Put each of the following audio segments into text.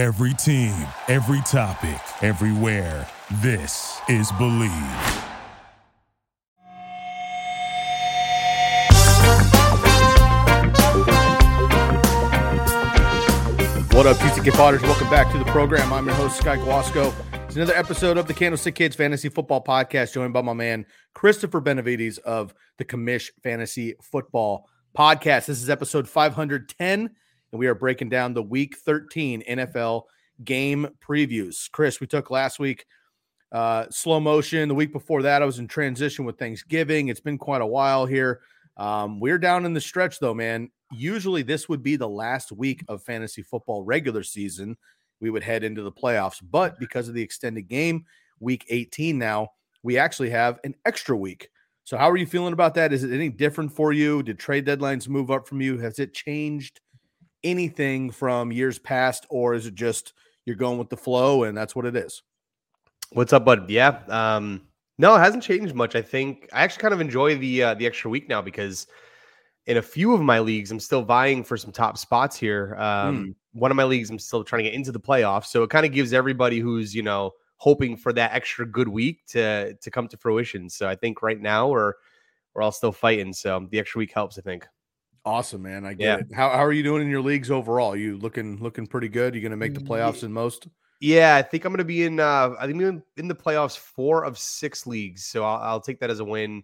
Every team, every topic, everywhere. This is Bleav. What up, TCK Potters? Welcome back to the program. I'm your host, Sky Guasco. It's another episode of the Candlestick Kids Fantasy Football Podcast, joined by my man, Christopher Benevides of the Commish Fantasy Football Podcast. This is episode 510, and we are breaking down the Week 13 NFL game previews. Chris, we took last week uh, slow motion. The week before that, I was in transition with Thanksgiving. It's been quite a while here. Um, we're down in the stretch, though, man usually this would be the last week of fantasy football regular season. We would head into the playoffs, but because of the extended game, week 18 now, we actually have an extra week. So, how are you feeling about that? Is it any different for you? Did trade deadlines move up from you? Has it changed anything from years past, or is it just you're going with the flow and that's what it is? What's up, bud? Yeah, um, no, it hasn't changed much. I think I actually kind of enjoy the uh, the extra week now because in a few of my leagues, I'm still vying for some top spots here. Um, mm. One of my leagues, I'm still trying to get into the playoffs, so it kind of gives everybody who's you know hoping for that extra good week to to come to fruition. So I think right now we're we're all still fighting. So the extra week helps. I think. Awesome, man. I get yeah. it. How, how are you doing in your leagues overall? you looking looking pretty good? You going to make the playoffs in most? Yeah, I think I'm going to be in. Uh, I think I'm in the playoffs four of six leagues, so I'll, I'll take that as a win.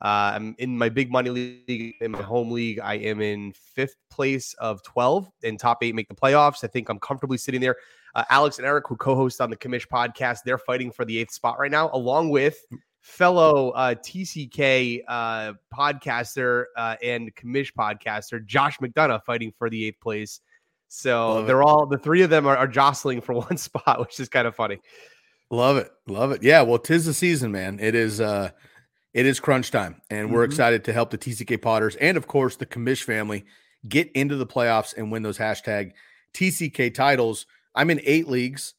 Uh, I'm in my big money league, in my home league. I am in fifth place of 12, and top eight make the playoffs. I think I'm comfortably sitting there. Uh, Alex and Eric, who co host on the Commish podcast, they're fighting for the eighth spot right now, along with fellow uh, TCK uh, podcaster uh, and Commish podcaster Josh McDonough fighting for the eighth place. So Love they're it. all the three of them are, are jostling for one spot, which is kind of funny. Love it. Love it. Yeah. Well, tis the season, man. It is uh it is crunch time, and mm-hmm. we're excited to help the TCK Potters and, of course, the Commish family get into the playoffs and win those hashtag TCK titles. I'm in eight leagues.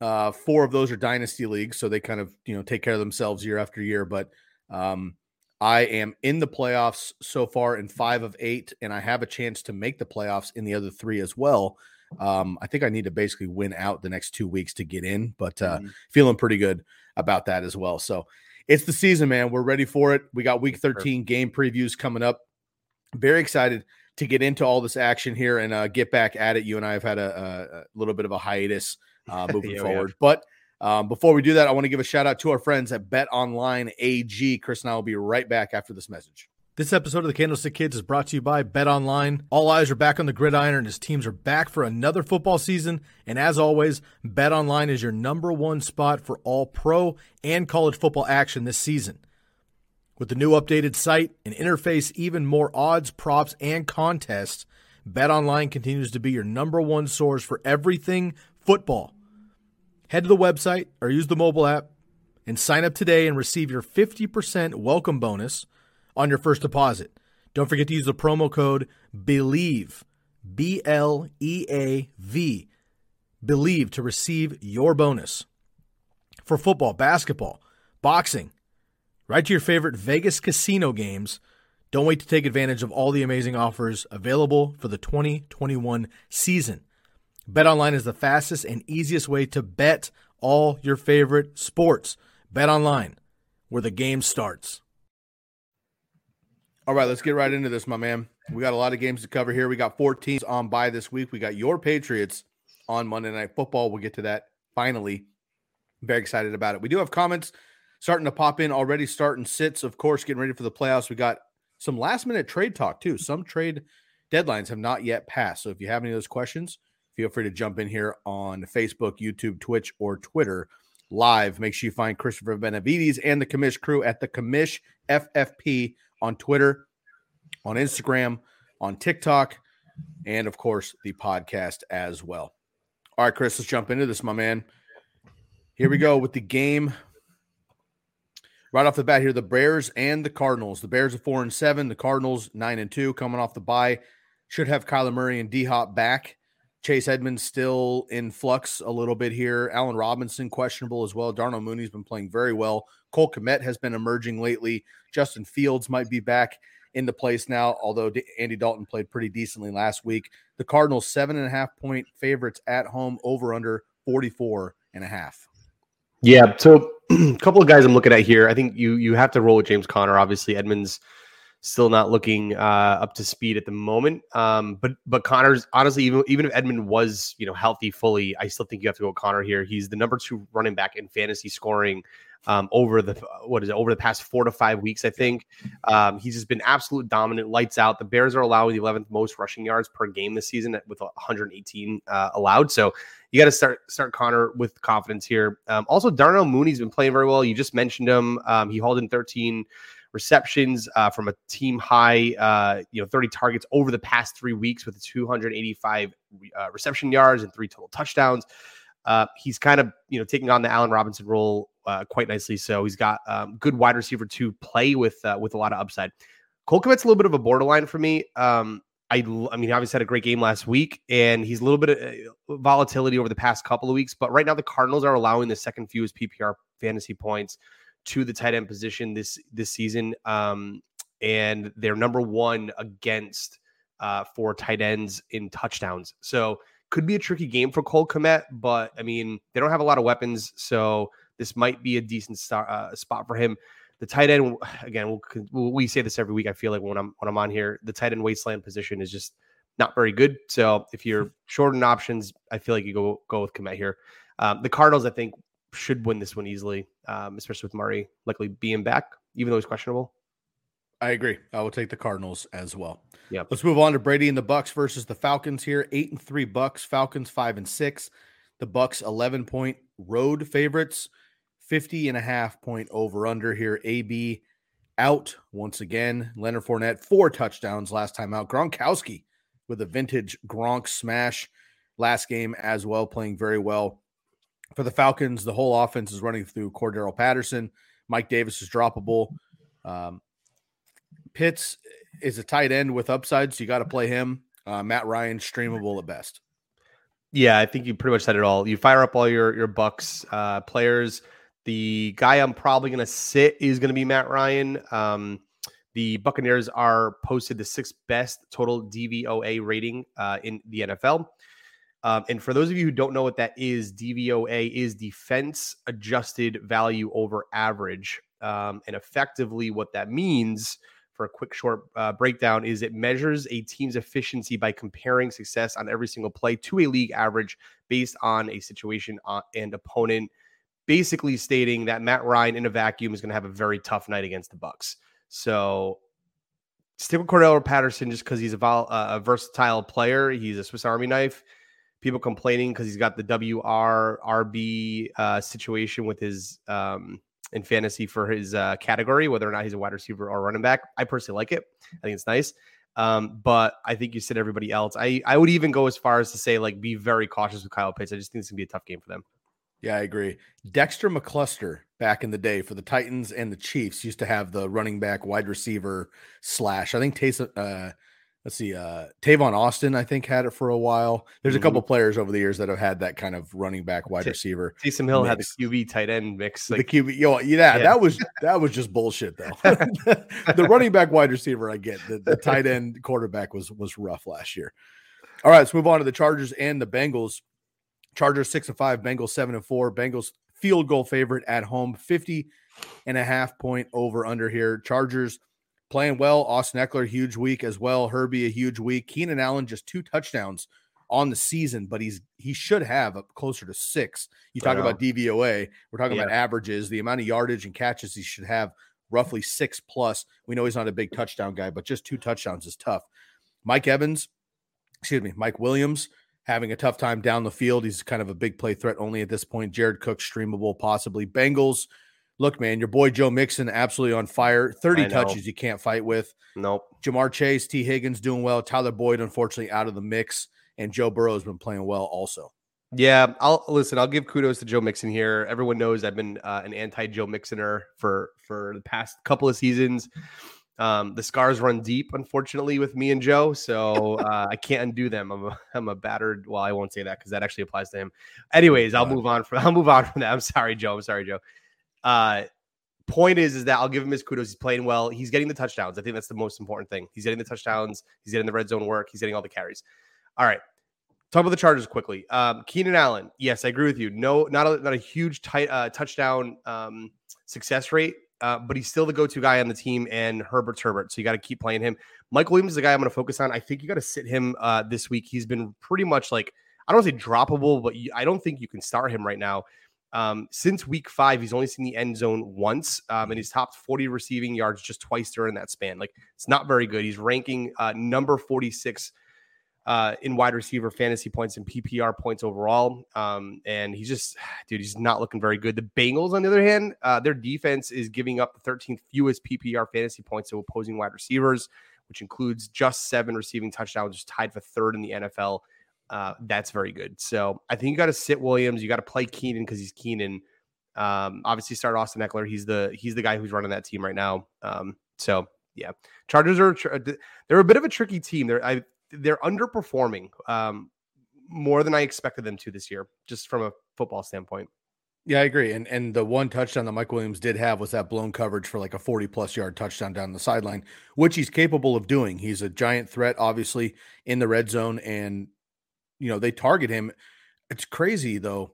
Uh, four of those are dynasty leagues, so they kind of you know take care of themselves year after year. But um, I am in the playoffs so far in five of eight, and I have a chance to make the playoffs in the other three as well. Um, I think I need to basically win out the next two weeks to get in, but uh, mm-hmm. feeling pretty good about that as well. So it's the season, man. We're ready for it. We got week 13 game previews coming up. Very excited to get into all this action here and uh, get back at it. You and I have had a, a little bit of a hiatus uh, moving yeah, forward. But um, before we do that, I want to give a shout out to our friends at Bet Online AG. Chris and I will be right back after this message. This episode of the Candlestick Kids is brought to you by Bet Online. All eyes are back on the gridiron and his teams are back for another football season. And as always, Bet Online is your number one spot for all pro and college football action this season. With the new updated site and interface, even more odds, props, and contests, Bet Online continues to be your number one source for everything football. Head to the website or use the mobile app and sign up today and receive your 50% welcome bonus – on your first deposit. Don't forget to use the promo code BLEAV, B L E A V, BLEAV to receive your bonus. For football, basketball, boxing, right to your favorite Vegas casino games. Don't wait to take advantage of all the amazing offers available for the 2021 season. BetOnline is the fastest and easiest way to bet all your favorite sports. BetOnline, where the game starts. All right, let's get right into this, my man. We got a lot of games to cover here. We got four teams on by this week. We got your Patriots on Monday Night Football. We'll get to that finally. Very excited about it. We do have comments starting to pop in already, starting sits, of course, getting ready for the playoffs. We got some last minute trade talk, too. Some trade deadlines have not yet passed. So if you have any of those questions, feel free to jump in here on Facebook, YouTube, Twitch, or Twitter live. Make sure you find Christopher Benevides and the Commish crew at the Commish FFP on Twitter, on Instagram, on TikTok, and of course the podcast as well. All right, Chris, let's jump into this, my man. Here we go with the game. Right off the bat here, the Bears and the Cardinals. The Bears are four and seven. The Cardinals nine and two, coming off the bye. Should have Kyler Murray and D Hop back. Chase Edmonds still in flux a little bit here. Allen Robinson questionable as well. Darnell Mooney's been playing very well. Cole Kmet has been emerging lately. Justin Fields might be back in the place now, although Andy Dalton played pretty decently last week. The Cardinals, seven and a half point favorites at home, over under 44 and a half. Yeah. So a couple of guys I'm looking at here. I think you you have to roll with James Conner. Obviously, Edmonds still not looking uh, up to speed at the moment. Um, but but Conner's honestly, even even if Edmonds was you know healthy fully, I still think you have to go Conner here. He's the number two running back in fantasy scoring um, over the what is it over the past four to five weeks. I think um, he's just been absolute dominant, lights out. The Bears are allowing the 11th most rushing yards per game this season with 118 uh, allowed. So you got to start start Conner with confidence here. Um, also, Darnell Mooney's been playing very well. You just mentioned him. Um, he hauled in 13 receptions uh, from a team high, uh, you know, 30 targets over the past three weeks with 285 uh, reception yards and three total touchdowns. Uh, he's kind of, you know, taking on the Allen Robinson role uh, quite nicely. So he's got um, good wide receiver to play with uh, with a lot of upside. Cole Kmet's a little bit of a borderline for me. Um, I, I mean, he obviously had a great game last week, and he's a little bit of volatility over the past couple of weeks. But right now, the Cardinals are allowing the second fewest PPR fantasy points to the tight end position this this season, um, and they're number one against uh, for tight ends in touchdowns. So could be a tricky game for Cole Kmet, but I mean they don't have a lot of weapons, so this might be a decent star, uh, spot for him. The tight end again, we'll, we say this every week. I feel like when I'm when I'm on here, the tight end wasteland position is just not very good. So if you're short on options, I feel like you go go with Kmet here. Um, the Cardinals, I think, should win this one easily, um, especially with Murray likely being back, even though he's questionable. I agree. I will take the Cardinals as well. Yeah. Let's move on to Brady and the Bucs versus the Falcons here. Eight and three Bucs, Falcons five and six. The Bucs 11 point road favorites, 50 and a half point over under here. AB out once again. Leonard Fournette, four touchdowns last time out. Gronkowski with a vintage Gronk smash last game as well, playing very well for the Falcons, the whole offense is running through Cordarrelle Patterson. Mike Davis is droppable. Um, Pitts is a tight end with upside, so you got to play him. Uh, Matt Ryan streamable at best. Yeah, I think you pretty much said it all. You fire up all your your Bucs uh, players. The guy I'm probably going to sit is going to be Matt Ryan. Um, the Buccaneers are posted the sixth best total DVOA rating uh, in the NFL. Um, and for those of you who don't know what that is, DVOA is defense adjusted value over average. Um, and effectively, what that means for a quick short uh, breakdown is it measures a team's efficiency by comparing success on every single play to a league average based on a situation uh, and opponent basically stating that Matt Ryan in a vacuum is going to have a very tough night against the Bucs. So stick with or Patterson just because he's a, vol- uh, a versatile player. He's a Swiss Army knife people complaining because he's got the WRRB uh, situation with his um, in fantasy for his uh, category, whether or not he's a wide receiver or running back. I personally like it. I think it's nice. Um, but I think you said everybody else. I, I would even go as far as to say, like, be very cautious with Kyle Pitts. I just think it's gonna be a tough game for them. Yeah, I agree. Dexter McCluster back in the day for the Titans and the Chiefs used to have the running back wide receiver slash. I think Taysom, uh, let's see, uh, Tavon Austin, I think, had it for a while. There's mm-hmm. a couple players over the years that have had that kind of running back wide T- receiver. Taysom Hill mix. had the QB tight end mix. Like, the QB, yo, yeah, yeah, that was that was just bullshit though. the running back wide receiver, I get. The, the tight end quarterback was was rough last year. All right, let's move on to the Chargers and the Bengals. Chargers six and five, Bengals seven and four. Bengals field goal favorite at home, 50 and a half point over under here. Chargers playing well. Austin Ekeler, huge week as well. Herbie, a huge week. Keenan Allen, just two touchdowns on the season, but he's he should have up closer to six. You talk about DVOA, we're talking yeah. about averages, the amount of yardage and catches he should have roughly six plus. We know he's not a big touchdown guy, but just two touchdowns is tough. Mike Evans, excuse me, Mike Williams having a tough time down the field. He's kind of a big play threat only at this point. Jared Cook streamable, possibly. Bengals look, man, your boy Joe Mixon absolutely on fire. 30 touches you can't fight with. Nope. Ja'Marr Chase, Tee Higgins doing well. Tyler Boyd, unfortunately, out of the mix. And Joe Burrow's been playing well also. Yeah, I'll listen. I'll give kudos to Joe Mixon here. Everyone knows I've been uh, an anti Joe Mixoner for for the past couple of seasons. Um, the scars run deep, unfortunately, with me and Joe, so uh, I can't undo them. I'm a, I'm a battered. Well, I won't say that because that actually applies to him. Anyways, I'll move on from I'll move on from that. I'm sorry, Joe. I'm sorry, Joe. Uh, point is, is that I'll give him his kudos. He's playing well. He's getting the touchdowns. I think that's the most important thing. He's getting the touchdowns. He's getting the red zone work. He's getting all the carries. All right. Talk about the Chargers quickly. Um, Keenan Allen. Yes, I agree with you. No, not a, not a huge tight, uh, touchdown um, success rate, uh, but he's still the go-to guy on the team. And Herbert's Herbert, so you got to keep playing him. Mike Williams is the guy I'm going to focus on. I think you got to sit him uh, this week. He's been pretty much like I don't say droppable, but you, I don't think you can start him right now. Um, since week five, he's only seen the end zone once, um, and he's topped 40 receiving yards just twice during that span. Like it's not very good. He's ranking uh, number 46 uh, in wide receiver fantasy points and PPR points overall. Um, and he's just, dude, he's not looking very good. The Bengals, on the other hand, uh, their defense is giving up the 13th fewest PPR fantasy points to opposing wide receivers, which includes just seven receiving touchdowns, just tied for third in the NFL uh, that's very good. So I think you got to sit Williams. You got to play Keenan because he's Keenan. Um, obviously, start Austin Ekeler. He's the he's the guy who's running that team right now. Um, so yeah, Chargers are they're a bit of a tricky team. They're I, they're underperforming um, more than I expected them to this year, just from a football standpoint. Yeah, I agree. And and the one touchdown that Mike Williams did have was that blown coverage for like a 40 plus yard touchdown down the sideline, which he's capable of doing. He's a giant threat, obviously, in the red zone. And you know, they target him. It's crazy though.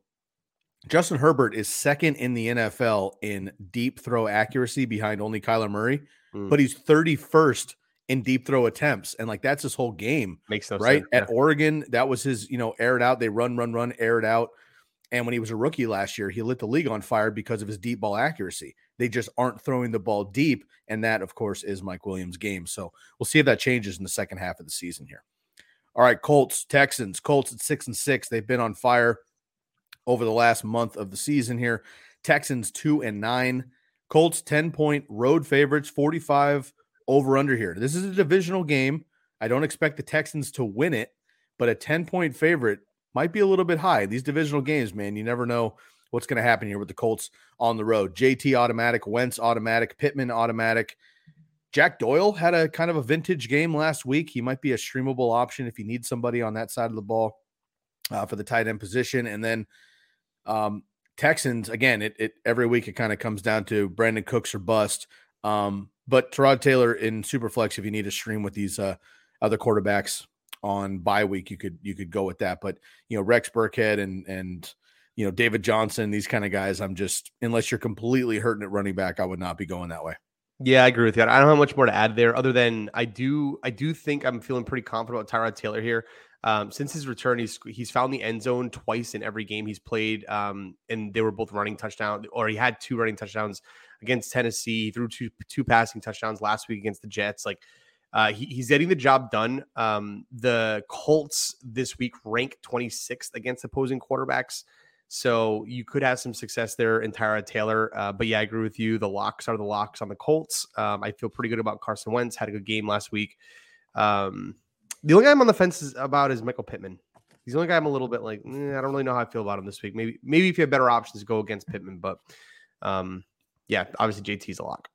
Justin Herbert is second in the NFL in deep throw accuracy behind only Kyler Murray, mm. but he's 31st in deep throw attempts. And like that's his whole game. Makes no right? Sense, At Oregon, that was his, you know, air it out. They run, run, run, air it out. And when he was a rookie last year, he lit the league on fire because of his deep ball accuracy. They just aren't throwing the ball deep. And that, of course, is Mike Williams' game. So we'll see if that changes in the second half of the season here. All right, Colts, Texans. Colts at six and six. They've been on fire over the last month of the season here. Texans two and nine. Colts 10 point road favorites, 45 over under here. This is a divisional game. I don't expect the Texans to win it, but a 10 point favorite might be a little bit high. These divisional games, man, you never know what's going to happen here with the Colts on the road. JT automatic, Wentz automatic, Pittman automatic. Jack Doyle had a kind of a vintage game last week. He might be a streamable option if you need somebody on that side of the ball uh, for the tight end position. And then um, Texans again. It, it every week it kind of comes down to Brandin Cooks or bust. Um, but Tyrod Taylor in Superflex, if you need a stream with these uh, other quarterbacks on bye week, you could you could go with that. But you know Rex Burkhead and and you know David Johnson, these kind of guys, I'm just unless you're completely hurting at running back, I would not be going that way. Yeah, I agree with you. I don't have much more to add there, other than I do. I do think I'm feeling pretty confident about Tyrod Taylor here. Um, since his return, he's he's found the end zone twice in every game he's played, um, and they were both running touchdown, or he had two running touchdowns against Tennessee. He threw two two passing touchdowns last week against the Jets. Like uh, he, he's getting the job done. Um, the Colts this week rank 26th against opposing quarterbacks. So you could have some success there in Tyrod Taylor. Uh, but yeah, I agree with you. The locks are the locks on the Colts. Um, I feel pretty good about Carson Wentz. Had a good game last week. Um, the only guy I'm on the fence is about is Michael Pittman. He's the only guy I'm a little bit like, eh, I don't really know how I feel about him this week. Maybe, maybe if you have better options, go against Pittman. But um, yeah, obviously JT's a lock.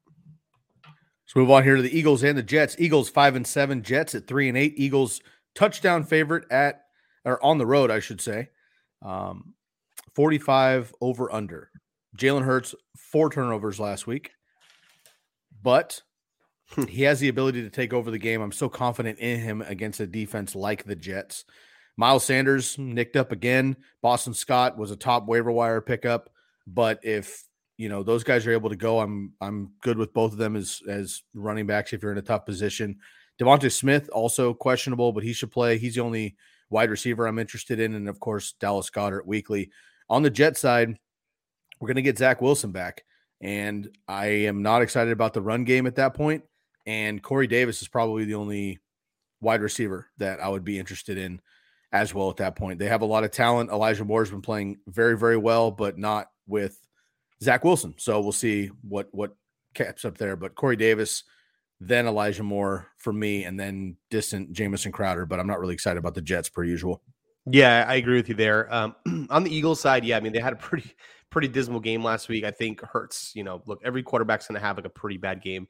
Let's move on here to the Eagles and the Jets. Eagles five and seven, Jets at three and eight. Eagles touchdown favorite at or on the road, I should say. Um, 45 over under. Jalen Hurts, four turnovers last week, but hmm. he has the ability to take over the game. I'm so confident in him against a defense like the Jets. Miles Sanders nicked up again. Boston Scott was a top waiver wire pickup, but if you know those guys are able to go, I'm I'm good with both of them as as running backs if you're in a tough position. DeVonta Smith also questionable, but he should play. He's the only wide receiver I'm interested in, and of course Dallas Goedert weekly. On the Jet side, we're going to get Zach Wilson back. And I am not excited about the run game at that point. And Corey Davis is probably the only wide receiver that I would be interested in as well at that point. They have a lot of talent. Elijah Moore's been playing very, very well, but not with Zach Wilson. So we'll see what what caps up there. But Corey Davis, then Elijah Moore for me, and then distant Jamison Crowder. But I'm not really excited about the Jets per usual. Yeah, I agree with you there. Um, on the Eagles side, yeah, I mean they had a pretty pretty dismal game last week. I think Hurts, you know, look, every quarterback's going to have like a pretty bad game,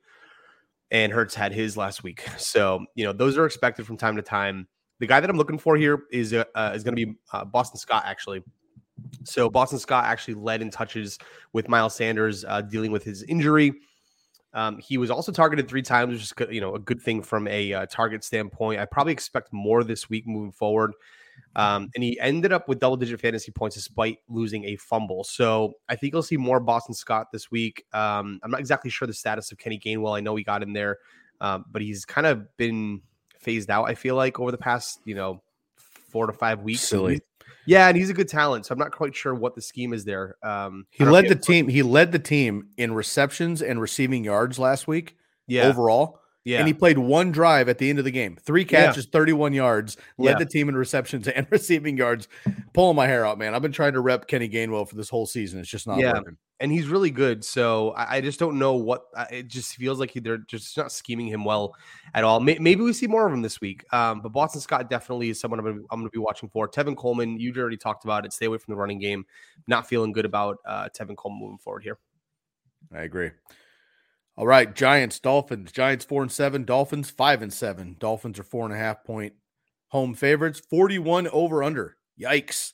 and Hurts had his last week. So you know those are expected from time to time. The guy that I'm looking for here is uh, uh is going to be uh, Boston Scott. Actually, So Boston Scott actually led in touches with Miles Sanders uh, dealing with his injury. Um, he was also targeted three times, which is you know a good thing from a uh, target standpoint. I probably expect more this week moving forward. Um, and he ended up with double digit fantasy points despite losing a fumble. So I think you'll see more Boston Scott this week. Um, I'm not exactly sure the status of Kenny Gainwell. I know he got in there, um, but he's kind of been phased out, I feel like, over the past, you know, four to five weeks. Silly. Yeah, and he's a good talent. So I'm not quite sure what the scheme is there. Um, he led the team. He led the team in receptions and receiving yards last week. Yeah. Overall. Yeah. And he played one drive at the end of the game. Three catches, 31 yards, led Yeah. the team in receptions and receiving yards. Pulling my hair out, man. I've been trying to rep Kenny Gainwell for this whole season. It's just not Yeah. working. and he's really good. So I, I just don't know what uh, it just feels like he, they're just not scheming him well at all. May, maybe we see more of him this week. Um, but Boston Scott definitely is someone I'm going I'm to be watching for. Tevin Coleman, you already talked about it. Stay away from the running game. Not feeling good about uh, Tevin Coleman moving forward here. I agree. All right, Giants, Dolphins. Giants four and seven. Dolphins five and seven. Dolphins are four and a half point home favorites. Forty-one over under. Yikes!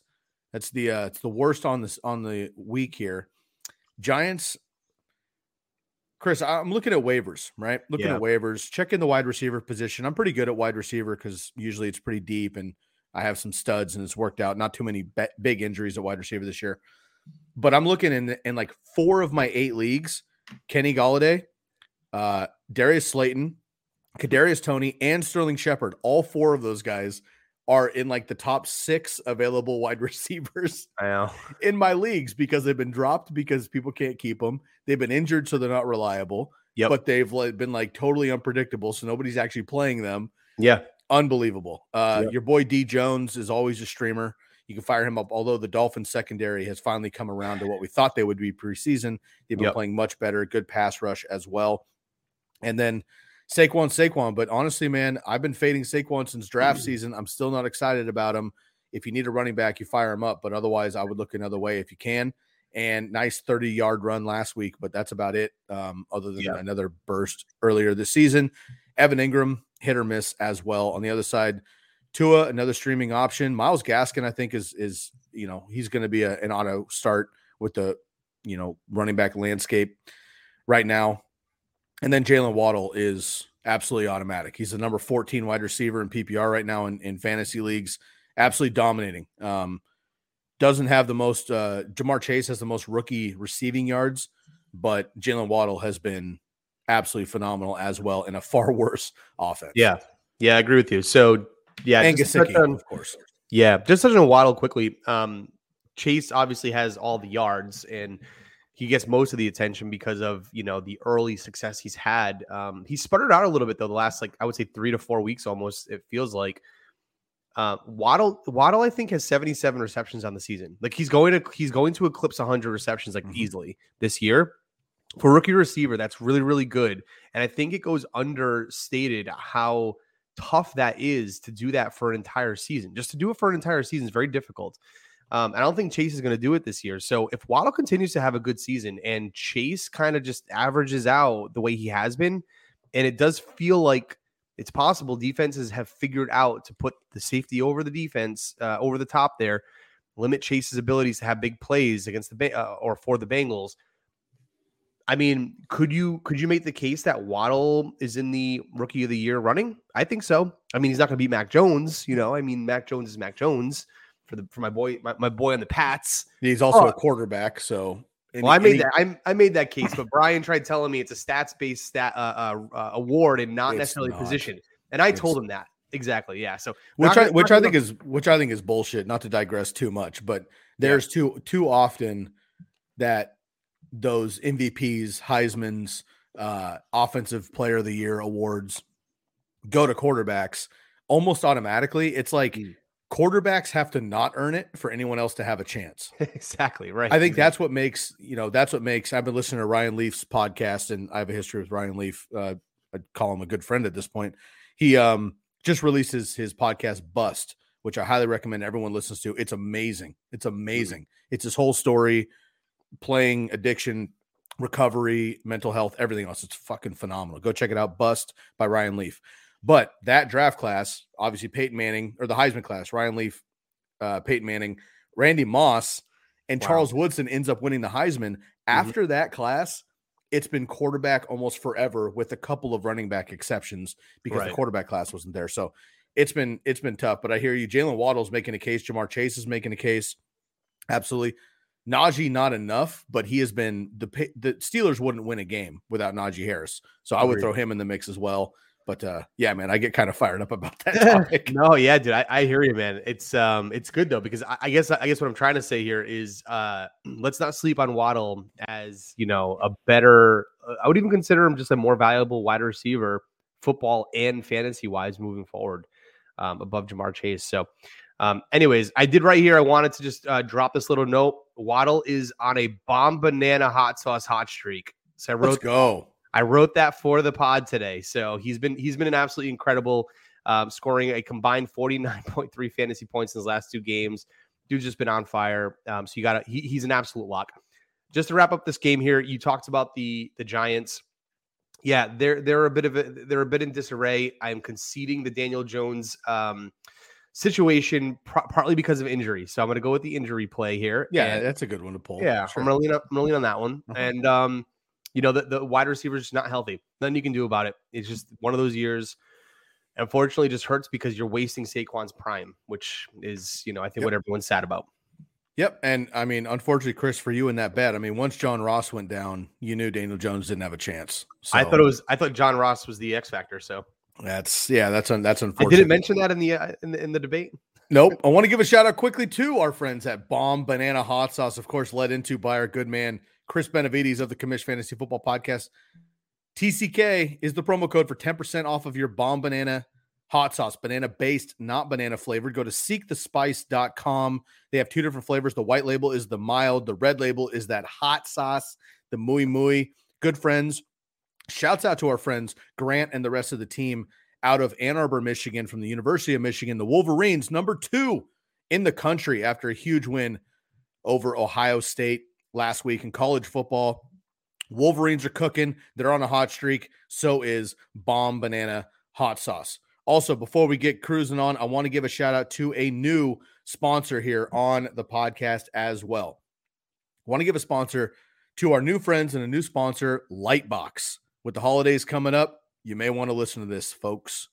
That's the uh, it's the worst on this on the week here. Giants. Chris, I'm looking at waivers, right? Looking Yeah. at waivers, checking the wide receiver position. I'm pretty good at wide receiver because usually it's pretty deep and I have some studs and it's worked out. Not too many be- big injuries at wide receiver this year. But I'm looking in in like four of my eight leagues: Kenny Golladay, uh, Darius Slayton, Kadarius Toney, and Sterling Shepard. All four of those guys are in like the top six available wide receivers in my leagues because they've been dropped because people can't keep them. They've been injured, so they're not reliable. Yep. But they've like, been like totally unpredictable, so nobody's actually playing them. Yeah. Unbelievable. Uh, Yep. Your boy D Jones is always a streamer. You can fire him up. Although the Dolphins secondary has finally come around to what we thought they would be preseason, they've been Yep. playing much better. Good pass rush as well. And then Saquon, Saquon. But honestly, man, I've been fading Saquon since draft Mm. season. I'm still not excited about him. If you need a running back, you fire him up. But otherwise, I would look another way if you can. And nice 30 yard run last week, but that's about it. Um, other than Yeah. another burst earlier this season. Evan Engram, hit or miss as well. On the other side, Tua, another streaming option. Myles Gaskin, I think, is is you know he's going to be a, an auto start with the you know running back landscape right now. And then Jaylen Waddle is absolutely automatic. He's the number 14 wide receiver in PPR right now in, in fantasy leagues, absolutely dominating. Um, doesn't have the most, uh, Ja'Marr Chase has the most rookie receiving yards, but Jaylen Waddle has been absolutely phenomenal as well in a far worse offense. Yeah. Yeah. I agree with you. So, yeah. And just to touch Gesicki, on- of course. Yeah, just touching on Waddle quickly. Um, Chase obviously has all the yards and he gets most of the attention because of you know the early success he's had. Um, he sputtered out a little bit though the last like I would say three to four weeks almost. It feels like uh, Waddle Waddle I think has seventy seven receptions on the season. Like he's going to he's going to eclipse hundred receptions like Mhm. easily this year. For rookie receiver, that's really really good, and I think it goes understated how tough that is to do that for an entire season. Just to do it for an entire season is very difficult. Um, I don't think Chase is going to do it this year. So if Waddle continues to have a good season and Chase kind of just averages out the way he has been, and it does feel like it's possible defenses have figured out to put the safety over the defense uh, over the top there, limit Chase's abilities to have big plays against the Ba- uh, or for the Bengals. I mean, could you could you make the case that Waddle is in the rookie of the year running? I think so. I mean, he's not going to beat Mac Jones, you know. I mean, Mac Jones is Mac Jones for the for my boy my, my boy on the Pats. He's also Oh. a quarterback. So, any- Well, I made any- that I, I made that case, but Brian tried telling me it's a stats based stat uh, uh, uh, award and not It's necessarily not. position. And I told him that exactly. Yeah. So which I, which I think is which I think is bullshit. Not to digress too much, but there's too too often that those MVPs, Heisman's, uh, Offensive Player of the Year awards go to quarterbacks almost automatically. It's like Mm. Quarterbacks have to not earn it for anyone else to have a chance. exactly right. I think that's what makes you know that's what makes. I've been listening to Ryan Leaf's podcast, and I have a history with Ryan Leaf. Uh, I'd call him a good friend at this point. He um just released his his podcast Bust, which I highly recommend everyone listens to. It's amazing. It's amazing. It's his whole story, playing addiction, recovery, mental health, everything else. It's fucking phenomenal. Go check it out. Bust by Ryan Leaf. But that draft class, obviously Peyton Manning or the Heisman class, Ryan Leaf, uh, Peyton Manning, Randy Moss and Wow. Charles Woodson ends up winning the Heisman. After that class, it's been quarterback almost forever, with a couple of running back exceptions because Right. the quarterback class wasn't there. So it's been it's been tough. But I hear you, Jaylen Waddle's making a case, Ja'Marr Chase is making a case. Absolutely. Najee not enough, but he has been the the Steelers wouldn't win a game without Najee Harris. So I would throw him in the mix as well. But uh yeah, man, I get kind of fired up about that no, yeah, dude, I, I hear you, man. It's um, it's good though because I, I guess I guess what I'm trying to say here is uh, let's not sleep on Waddle as you know a better. Uh, I would even consider him just a more valuable wide receiver, football and fantasy wise, moving forward, um, above Ja'Marr Chase. So, um, anyways, I did right here. I wanted to just uh, drop this little note. Waddle is on a Bombanana hot sauce hot streak. So I Let's go. I wrote that for the pod today. So he's been he's been an absolutely incredible, um, scoring a combined forty nine point three fantasy points in his last two games. Dude's just been on fire. Um, so you got to he, he's an absolute lock. Just to wrap up this game here, you talked about the the Giants. Yeah, they're they're a bit of a they're a bit in disarray. I am conceding the Daniel Jones um, situation par- partly because of injury. So I'm going to go with the injury play here. Yeah, And- that's a good one to pull. yeah, Sure. I'm gonna lean up, I'm gonna lean on that one. Uh-huh. And um, you know, the, the wide receiver is not healthy. Nothing you can do about it. It's just one of those years. Unfortunately, it just hurts because you're wasting Saquon's prime, which is, you know, I think Yep. what everyone's sad about. Yep. And I mean, unfortunately, Chris, for you in that bet, I mean, once John Ross went down, you knew Daniel Jones didn't have a chance. So I thought it was, I thought John Ross was the X factor. So that's yeah, that's un, that's I didn't mention that in the uh, in the in the debate. Nope. I want to give a shout out quickly to our friends at Bombanana Hot Sauce, of course, led into by our good man Chris Benevides of the Commish Fantasy Football Podcast. TCK is the promo code for 10% off of your Bombanana hot sauce, banana based, not banana flavored. Go to seekthespice.com. They have two different flavors. The white label is the mild, the red label is that hot sauce, the muy muy. Good friends. Shouts out to our friends Grant and the rest of the team out of Ann Arbor, Michigan, from the University of Michigan. The Wolverines, number two in the country after a huge win over Ohio State last week in college football. Wolverines are cooking. They're on a hot streak. So is Bombanana Hot Sauce. Also, before we get cruising on, I want to give a shout out to a new sponsor here on the podcast as well. I want to give a sponsor to our new friends and a new sponsor, Lightbox. With the holidays coming up, you may want to listen to this, folks.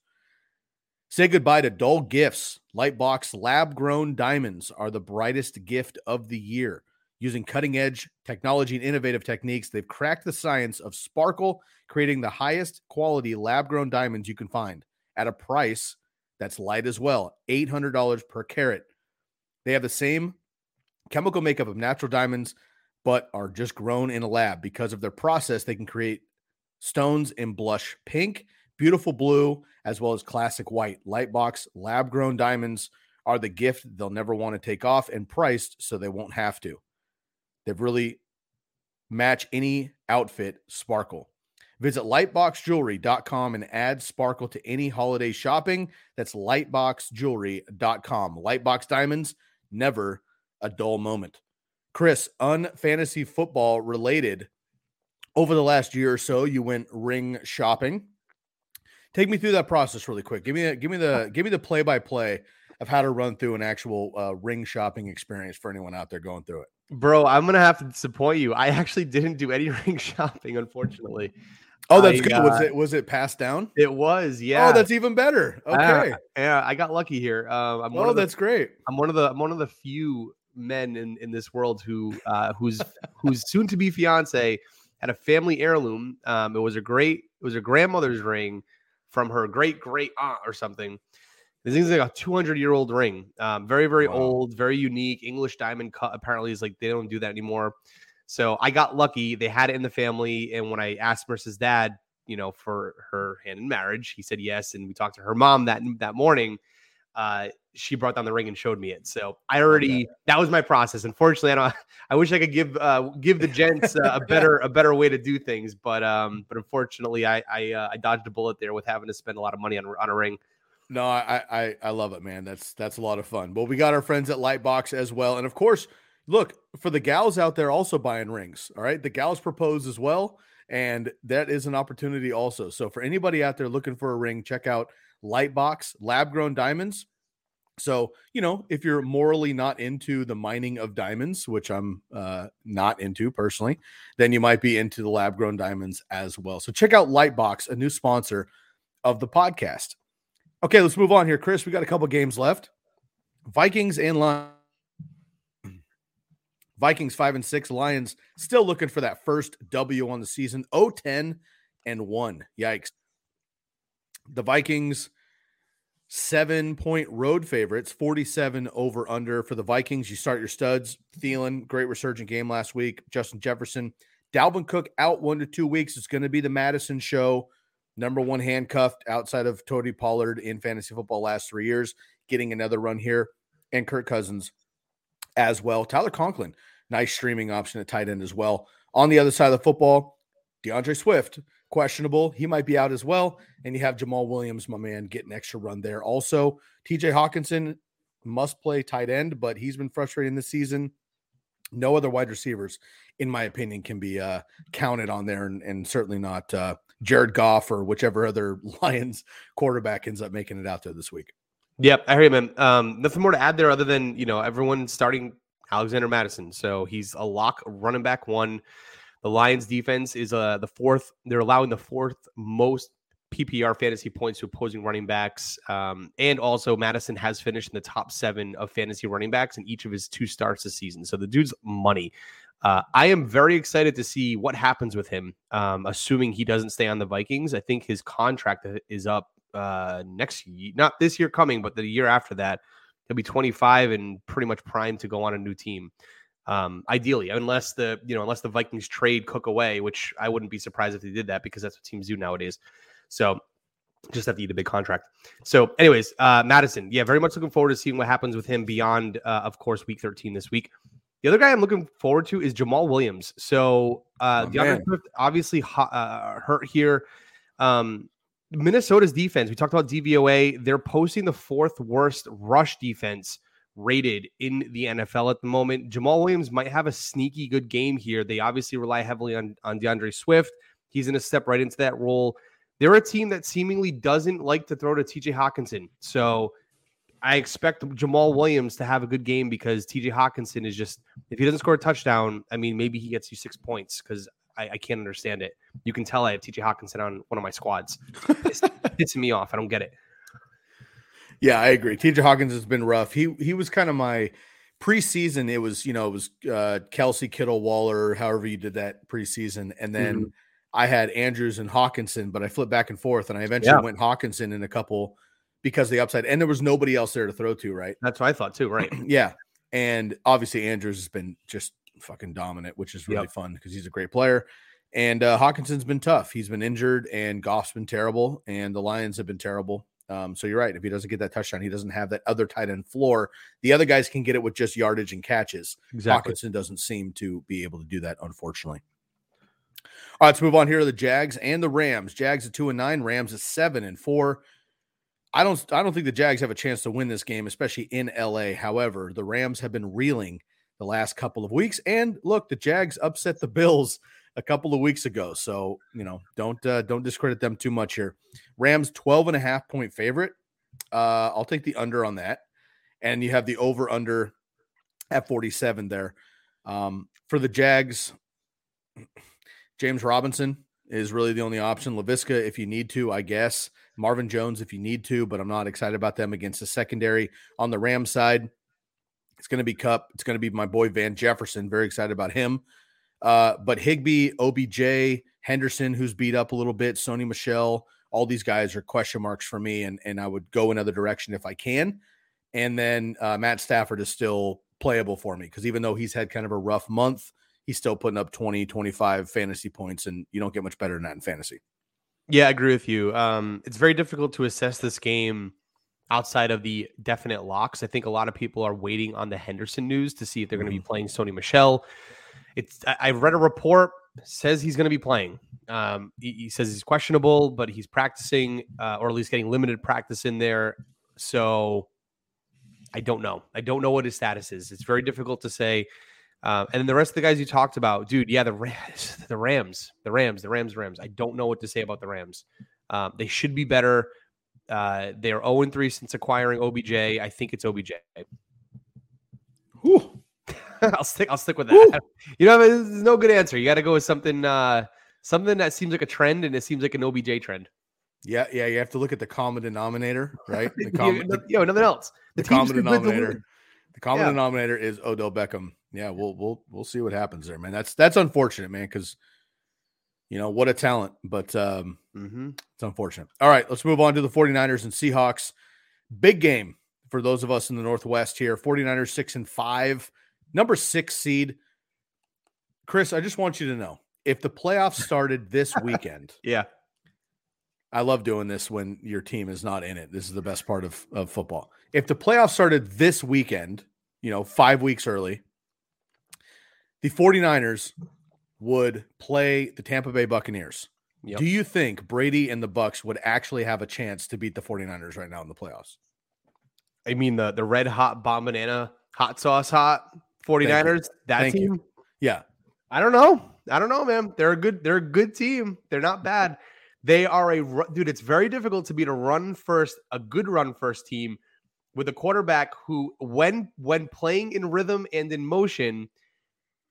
Say goodbye to dull gifts. Lightbox lab grown diamonds are the brightest gift of the year. Using cutting edge technology and innovative techniques, they've cracked the science of sparkle, creating the highest quality lab grown diamonds you can find at a price that's light as well $800 per carat. They have the same chemical makeup of natural diamonds, but are just grown in a lab. Because of their process, they can create stones in blush pink, beautiful blue, as well as classic white. Lightbox lab grown diamonds are the gift they'll never want to take off and priced so they won't have to. They've really match any outfit sparkle. Visit lightboxjewelry.com and add sparkle to any holiday shopping. That's lightboxjewelry.com. Lightbox diamonds, never a dull moment. Chris, unfantasy football related. Over the last year or so, you went ring shopping. Take me through that process really quick. Give me a, give me the give me the play by play of how to run through an actual uh, ring shopping experience for anyone out there going through it. Bro, I'm gonna have to disappoint you. I actually didn't do any ring shopping, unfortunately. Oh, that's I, good. was uh, it was it passed down? It was, yeah. Oh, that's even better. Yeah, Okay. yeah, I got lucky here. Um, I'm one Oh, the that's great. I'm one of the I'm one of the few men in in this world who uh who's whose soon to be fiance had a family heirloom. Um, it was a great it was a grandmother's ring from her great great aunt or something. This thing's like a 200 year old ring. Um, very very Wow. old, very unique. English diamond cut apparently is like they don't do that anymore. So I got lucky. They had it in the family, and when I asked Marissa's dad, you know, for her hand in marriage, he said yes. And we talked to her mom that that morning uh, she brought down the ring and showed me it. So I already that was my process. Unfortunately, I don't. I wish I could give uh, give the gents uh, a better a better way to do things, but um, but unfortunately, I I, uh, I dodged a bullet there with having to spend a lot of money on on a ring. No, I, I I love it, man. That's that's a lot of fun. But we got our friends at Lightbox as well, and of course, look for the gals out there also buying rings. All right, the gals propose as well, and that is an opportunity also. So for anybody out there looking for a ring, check out Lightbox Lab Grown Diamonds. So, you know, if you're morally not into the mining of diamonds, which I'm uh, not into personally, then you might be into the lab grown diamonds as well. So, check out Lightbox, a new sponsor of the podcast. Okay, let's move on here. Chris, we got a couple games left. Vikings and Lions. Vikings 5 and 6, Lions still looking for that first W on the season. 0-10 and 1. Yikes. The Vikings seven point road favorites, 47 over under for the Vikings. You start your studs. Thielen, great resurgent game last week. Justin Jefferson, Dalvin Cook out one to two weeks. It's going to be the Mattison show. Number one handcuffed outside of Tony Pollard in fantasy football last three years, getting another run here. And Kirk Cousins as well. Tyler Conklin, nice streaming option at tight end as well. On the other side of the football, D'Andre Swift, questionable. He might be out as well. And you have Jamaal Williams, my man, getting extra run there. Also, TJ Hockenson must play tight end, but he's been frustrating this season. No other wide receivers, in my opinion, can be uh, counted on there, and, and certainly not uh, Jared Goff or whichever other Lions quarterback ends up making it out there this week. Yep, I hear you, man. Um, nothing more to add there other than you know everyone starting Alexander Mattison, so he's a lock running back one. The Lions defense is uh, the fourth. They're allowing the fourth most PPR fantasy points to opposing running backs. Um, and also, Mattison has finished in the top seven of fantasy running backs in each of his two starts this season. So the dude's money. Uh, I am very excited to see what happens with him, um, assuming he doesn't stay on the Vikings. I think his contract is up uh, next year, not this year coming, but the year after that. He'll be 25 and pretty much primed to go on a new team um, ideally, unless the you know unless the Vikings trade Cook away, which I wouldn't be surprised if they did that because that's what teams do nowadays. So just have to eat a big contract. So, anyways, uh, Mattison, yeah, very much looking forward to seeing what happens with him beyond, uh, of course, Week 13 this week. The other guy I'm looking forward to is Jamaal Williams. So, uh, oh, D'Andre Swift obviously uh, hurt here. Um, Minnesota's defense, we talked about DVOA. They're posting the fourth worst rush defense rated in the NFL at the moment. Jamal Williams might have a sneaky good game here. They obviously rely heavily on, on D'Andre Swift. He's going to step right into that role. They're a team that seemingly doesn't like to throw to TJ Hockenson. So I expect Jamaal Williams to have a good game because TJ Hockenson is just, if he doesn't score a touchdown, I mean, maybe he gets you six points because I, I, can't understand it. You can tell I have TJ Hockenson on one of my squads. It's pissing me off. I don't get it. Yeah, I agree. TJ Hawkins has been rough. He he was kind of my preseason. It was you know it was uh, Kelce, Kittle, Waller, however you did that preseason, and then mm-hmm. I had Andrews and Hockenson, but I flipped back and forth, and I eventually yeah. went Hockenson in a couple because the upside, and there was nobody else there to throw to. Right. That's what I thought too. Right. yeah, and obviously Andrews has been just fucking dominant, which is really yep. fun because he's a great player. And uh, Hockenson's been tough. He's been injured, and Goff's been terrible, and the Lions have been terrible. Um, so you're right. If he doesn't get that touchdown, he doesn't have that other tight end floor. The other guys can get it with just yardage and catches. Exactly. Hockenson doesn't seem to be able to do that, unfortunately. All right, let's move on here to the Jags and the Rams. Jags at two and nine, Rams at seven and four. I don't I don't think the Jags have a chance to win this game, especially in LA. However, the Rams have been reeling the last couple of weeks. And look, the Jags upset the Bills a couple of weeks ago. So, you know, don't uh, don't discredit them too much here. Rams 12 and a half point favorite. Uh, I'll take the under on that. And you have the over under at 47 there. Um, for the Jags, James Robinson is really the only option. Laviska, if you need to, I guess. Marvin Jones, if you need to, but I'm not excited about them against the secondary. On the Ram side, it's going to be Kupp. It's going to be my boy Van Jefferson. Very excited about him. Uh, but Higbee, OBJ, Henderson, who's beat up a little bit, Sony Michel, all these guys are question marks for me, and and I would go another direction if I can. And then uh, Matt Stafford is still playable for me because even though he's had kind of a rough month, he's still putting up 20, 25 fantasy points, and you don't get much better than that in fantasy. Yeah, I agree with you. Um, it's very difficult to assess this game outside of the definite locks. I think a lot of people are waiting on the Henderson news to see if they're going to be mm-hmm. playing Sony Michel. It's I read a report says he's going to be playing. Um, he, he, says he's questionable, but he's practicing, uh, or at least getting limited practice in there. So I don't know. I don't know what his status is. It's very difficult to say. Um, and then the rest of the guys you talked about, dude, yeah, the Rams, the Rams, the Rams, the Rams, Rams. I don't know what to say about the Rams. Um, they should be better. Uh, they are 0 3 since acquiring OBJ. I think it's OBJ. Whew. I'll stick. I'll stick with that. You know, there's no good answer. You got to go with something. Uh, something that seems like a trend, and it seems like an OBJ trend. Yeah, yeah. You have to look at the common denominator, right? The common, yo, nothing else. the team's common too good to denominator. win. The common Yeah. denominator is Odell Beckham. Yeah, we'll we'll we'll see what happens there, man. That's that's unfortunate, man, because you know what a talent, but um Mhm. it's unfortunate. All right, let's move on to the 49ers and Seahawks. Big game for those of us in the Northwest here. 49ers six and five, number six seed. Chris, I just want you to know if the playoffs started this weekend, Yeah. I love doing this when your team is not in it. This is the best part of, of football. If the playoffs started this weekend, you know, five weeks early, the 49ers would play the Tampa Bay Buccaneers. Yep. Do you think Brady and the Bucs would actually have a chance to beat the 49ers right now in the playoffs? I mean the the red hot Bombanana hot sauce hot 49ers. That Thank you. team. Yeah. I don't know. I don't know, man. They're a good. They're a good team. They're not bad. They are a dude. It's very difficult to beat a run first, a good run first team with a quarterback who, when when playing in rhythm and in motion,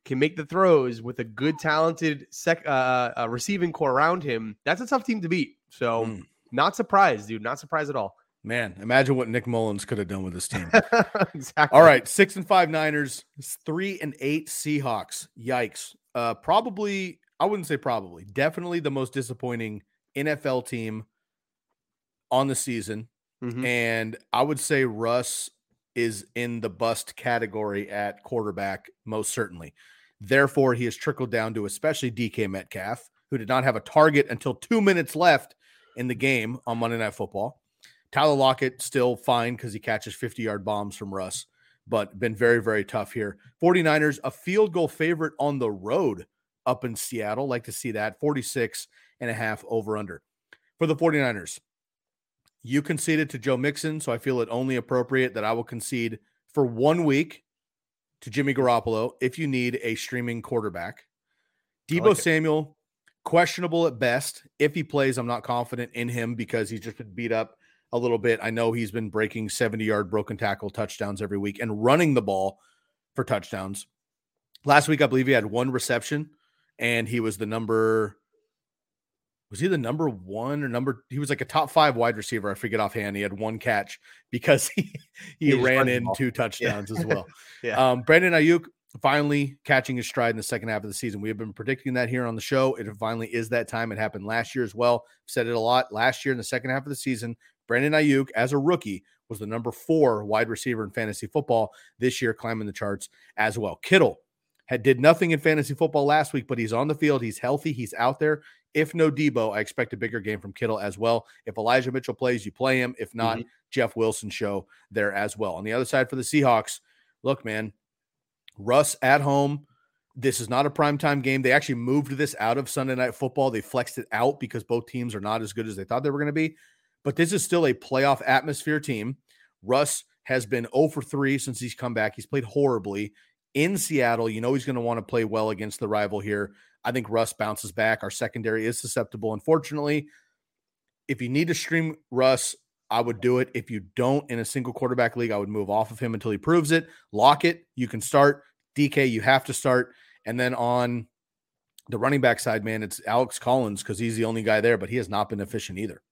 can make the throws with a good, talented sec uh, uh, receiving core around him. That's a tough team to beat. So, Mm. not surprised, dude. Not surprised at all. Man, imagine what Nick Mullens could have done with this team. exactly. All right, six and five Niners, three and eight Seahawks. Yikes. Uh, probably, I wouldn't say probably, definitely the most disappointing NFL team on the season. Mhm. And I would say Russ is in the bust category at quarterback, most certainly. Therefore, he has trickled down to especially DK Metcalf, who did not have a target until two minutes left in the game on Monday Night Football. Tyler Lockett still fine because he catches 50 yard bombs from Russ, but been very, very tough here. 49ers, a field goal favorite on the road up in Seattle. Like to see that 46 and a half over under. For the 49ers, you conceded to Joe Mixon, so I feel it only appropriate that I will concede for one week to Jimmy Garoppolo if you need a streaming quarterback. Debo like. Samuel, questionable at best. If he plays, I'm not confident in him because he's just been beat up a little bit. I know he's been breaking 70 yard broken tackle touchdowns every week and running the ball for touchdowns. Last week, I believe he had one reception and he was the number. Was he the number one or number? He was like a top five wide receiver. I forget offhand. He had one catch because he, he, He ran in two touchdowns as well. Yeah. Um, Brandon Aiyuk finally catching his stride in the second half of the season. We have been predicting that here on the show. It finally is that time. It happened last year as well. Said it a lot last year in the second half of the season. Brandon Aiyuk, as a rookie, was the number four wide receiver in fantasy football this year, climbing the charts as well. Kittle had did nothing in fantasy football last week, but he's on the field. He's healthy. He's out there. If no Debo, I expect a bigger game from Kittle as well. If Elijah Mitchell plays, you play him. If not, mm-hmm. Jeff Wilson show there as well. On the other side for the Seahawks, look, man, Russ at home. This is not a primetime game. They actually moved this out of Sunday night football. They flexed it out because both teams are not as good as they thought they were going to be. But this is still a playoff atmosphere team. Russ has been 0 for 3 since he's come back. He's played horribly in Seattle. You know he's going to want to play well against the rival here. I think Russ bounces back. Our secondary is susceptible. Unfortunately, if you need to stream Russ, I would do it. If you don't in a single quarterback league, I would move off of him until he proves it. Lockett. You can start. DK, you have to start. And then on the running back side, man, it's Alex Collins because he's the only guy there, but he has not been efficient either.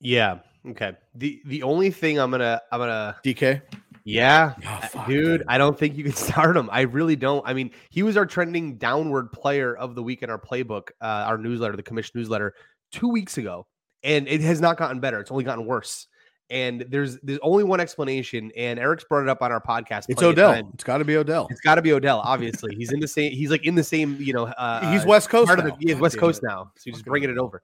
Yeah. Okay. The the only thing I'm gonna I'm gonna DK, yeah, Oh, uh, dude. I don't think you can start him. I really don't. I mean, he was our trending downward player of the week in our playbook, uh, our newsletter, the commission newsletter, two weeks ago, and it has not gotten better. It's only gotten worse. And there's there's only one explanation, and Eric's brought it up on our podcast. it's Odell. times. It's got to be Odell. It's got to be Odell. Obviously, he's in the same. He's like in the same. You know, uh, he's West Coast. part of now. the yeah, West Coast now. So you're just Fucking bringing it over.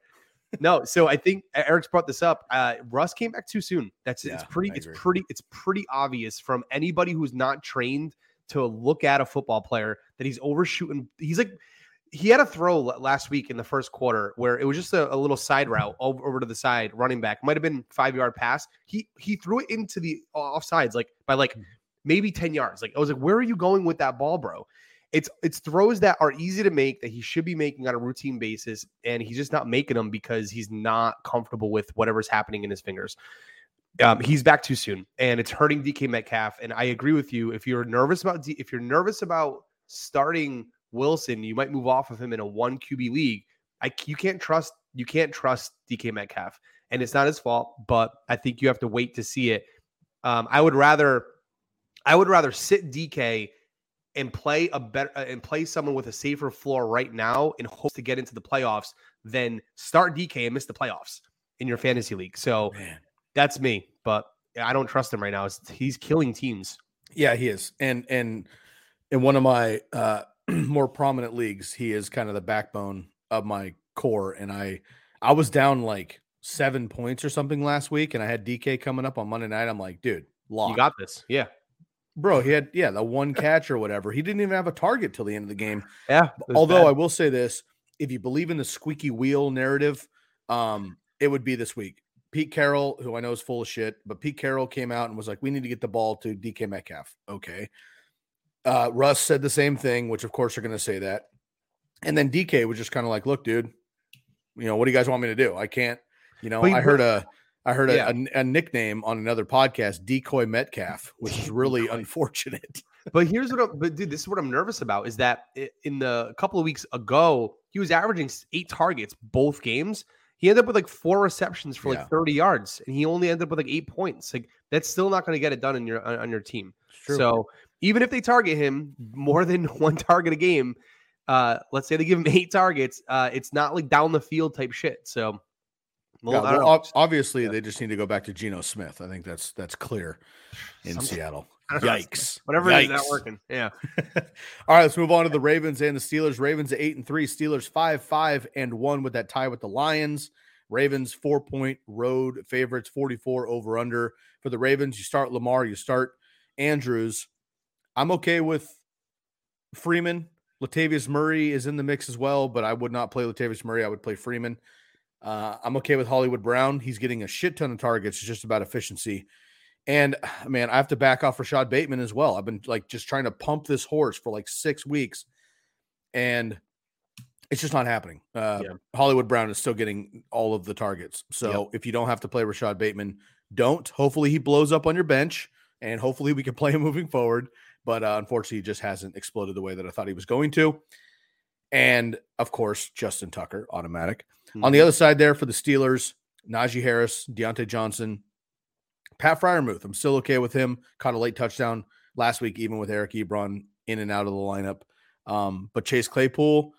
No, so I think Eric's brought this up. Uh, Russ came back too soon. That's it's pretty. It's pretty. It's pretty obvious from anybody who's not trained to look at a football player that he's overshooting. He's like he had a throw last week in the first quarter where it was just a, a little side route over, over to the side, running back. Might have been five yard pass. He he threw it into the offsides like by like maybe ten yards. Like I was like, where are you going with that ball, bro? It's it's throws that are easy to make that he should be making on a routine basis, and he's just not making them because he's not comfortable with whatever's happening in his fingers. Um, he's back too soon, and it's hurting DK Metcalf. And I agree with you. If you're nervous about D, if you're nervous about starting Wilson, you might move off of him in a one QB league. I you can't trust you can't trust DK Metcalf, and it's not his fault. But I think you have to wait to see it. Um, I would rather I would rather sit DK and play a better uh, and play someone with a safer floor right now in hopes to get into the playoffs than start DK and miss the playoffs in your fantasy league. So Man. that's me, but I don't trust him right now. It's, he's killing teams. Yeah, he is. And and in one of my uh more prominent leagues, he is kind of the backbone of my core and I I was down like 7 points or something last week and I had DK coming up on Monday night. I'm like, dude, lock. You got this. Yeah. Bro, he had yeah, the one catch or whatever. He didn't even have a target till the end of the game. Yeah. Although bad. I will say this, if you believe in the squeaky wheel narrative, um, it would be this week. Pete Carroll, who I know is full of shit, but Pete Carroll came out and was like, "We need to get the ball to DK Metcalf." Okay. Uh, Russ said the same thing, which of course are going to say that, and then DK was just kind of like, "Look, dude, you know what do you guys want me to do? I can't." You know, I heard a I heard a, yeah. a, a, nickname on another podcast, Decoy Metcalf, which is really unfortunate. but here's what, I'm, but dude, this is what I'm nervous about is that in the couple of weeks ago, he was averaging eight targets both games. He ended up with like four receptions for yeah. like 30 yards, and he only ended up with like eight points. Like that's still not going to get it done in your on your team. So even if they target him more than one target a game, uh, let's say they give him eight targets, uh, it's not like down the field type shit. So well, yeah, well obviously, yeah. they just need to go back to Geno Smith. I think that's that's clear in Seattle. Yikes! Whatever Yikes. is, not working. Yeah. All right, let's move on to the Ravens and the Steelers. Ravens eight and three. Steelers five five and one with that tie with the Lions. Ravens four point road favorites, forty four over under for the Ravens. You start Lamar, you start Andrews. I'm okay with Freeman. Latavius Murray is in the mix as well, but I would not play Latavius Murray. I would play Freeman. Uh, I'm okay with Hollywood Brown. He's getting a shit ton of targets. It's just about efficiency. And man, I have to back off Rashod Bateman as well. I've been like just trying to pump this horse for like six weeks, and it's just not happening. Uh, yeah. Hollywood Brown is still getting all of the targets. So yep. if you don't have to play Rashod Bateman, don't. Hopefully he blows up on your bench, and hopefully we can play him moving forward. But uh, unfortunately, he just hasn't exploded the way that I thought he was going to. And of course, Justin Tucker, automatic. Mm-hmm. On the mm-hmm. other side, there for the Steelers, Najee Harris, Diontae Johnson, Pat Freiermuth. I'm still okay with him. Caught a late touchdown last week, even with Eric Ebron in and out of the lineup. Um, but Chase Claypool,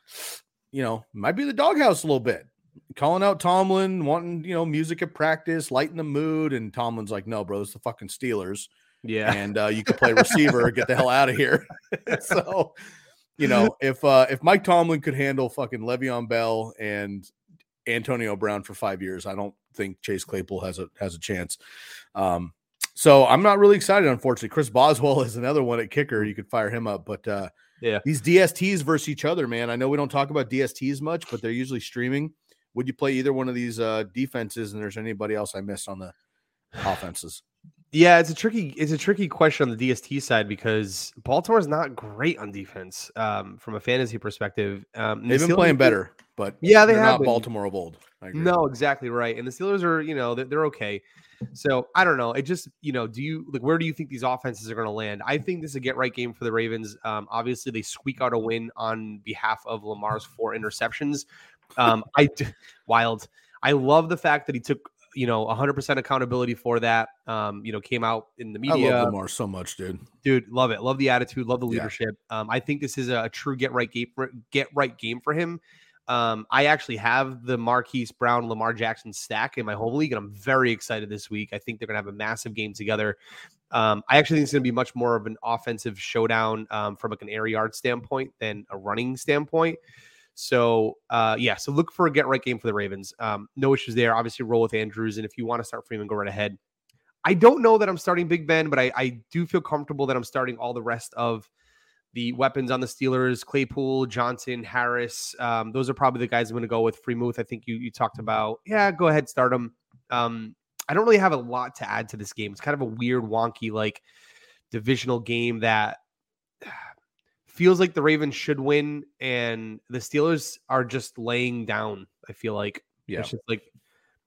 you know, might be the doghouse a little bit. Calling out Tomlin, wanting, you know, music at practice, lighten the mood. And Tomlin's like, no, bro, it's the fucking Steelers. Yeah. And uh, you could play receiver, get the hell out of here. so, you know, if uh if Mike Tomlin could handle fucking Le'Veon Bell and Antonio Brown for five years. I don't think Chase Claypool has a has a chance. Um, so I'm not really excited, unfortunately. Chris Boswell is another one at kicker. You could fire him up, but uh, yeah, these DSTs versus each other, man. I know we don't talk about DSTs much, but they're usually streaming. Would you play either one of these uh, defenses? And there's anybody else I missed on the offenses? Yeah, it's a tricky it's a tricky question on the DST side because Baltimore's not great on defense um, from a fantasy perspective. Um, They've the been playing better, but yeah, they have not been. Baltimore of old. No, exactly right. And the Steelers are, you know, they're, they're, okay. So I don't know. It just, you know, do you like where do you think these offenses are going to land? I think this is a get right game for the Ravens. Um, obviously, they squeak out a win on behalf of Lamar's four interceptions. Um, I wild. I love the fact that he took you know 100% accountability for that um you know came out in the media I love Lamar so much dude. Dude love it. Love the attitude love the leadership. Yeah. um I think this is a, true get right game for get right game for him. Um I actually have the Marquise Brown Lamar Jackson stack in my home league and I'm very excited this week. I think they're gonna have a massive game together. Um I actually think it's gonna be much more of an offensive showdown um from like an air yard standpoint than a running standpoint so uh, yeah, so look for a get right game for the Ravens. Um, no issues there. Obviously, roll with Andrews, and if you want to start Freeman, go right ahead. I don't know that I'm starting Big Ben, but I, I do feel comfortable that I'm starting all the rest of the weapons on the Steelers: Claypool, Johnson, Harris. Um, those are probably the guys I'm going to go with. Freiermuth, I think you you talked about. Yeah, go ahead, start them. Um, I don't really have a lot to add to this game. It's kind of a weird, wonky, like divisional game that feels like the Ravens should win, and the Steelers are just laying down. I feel like Yeah. it's just like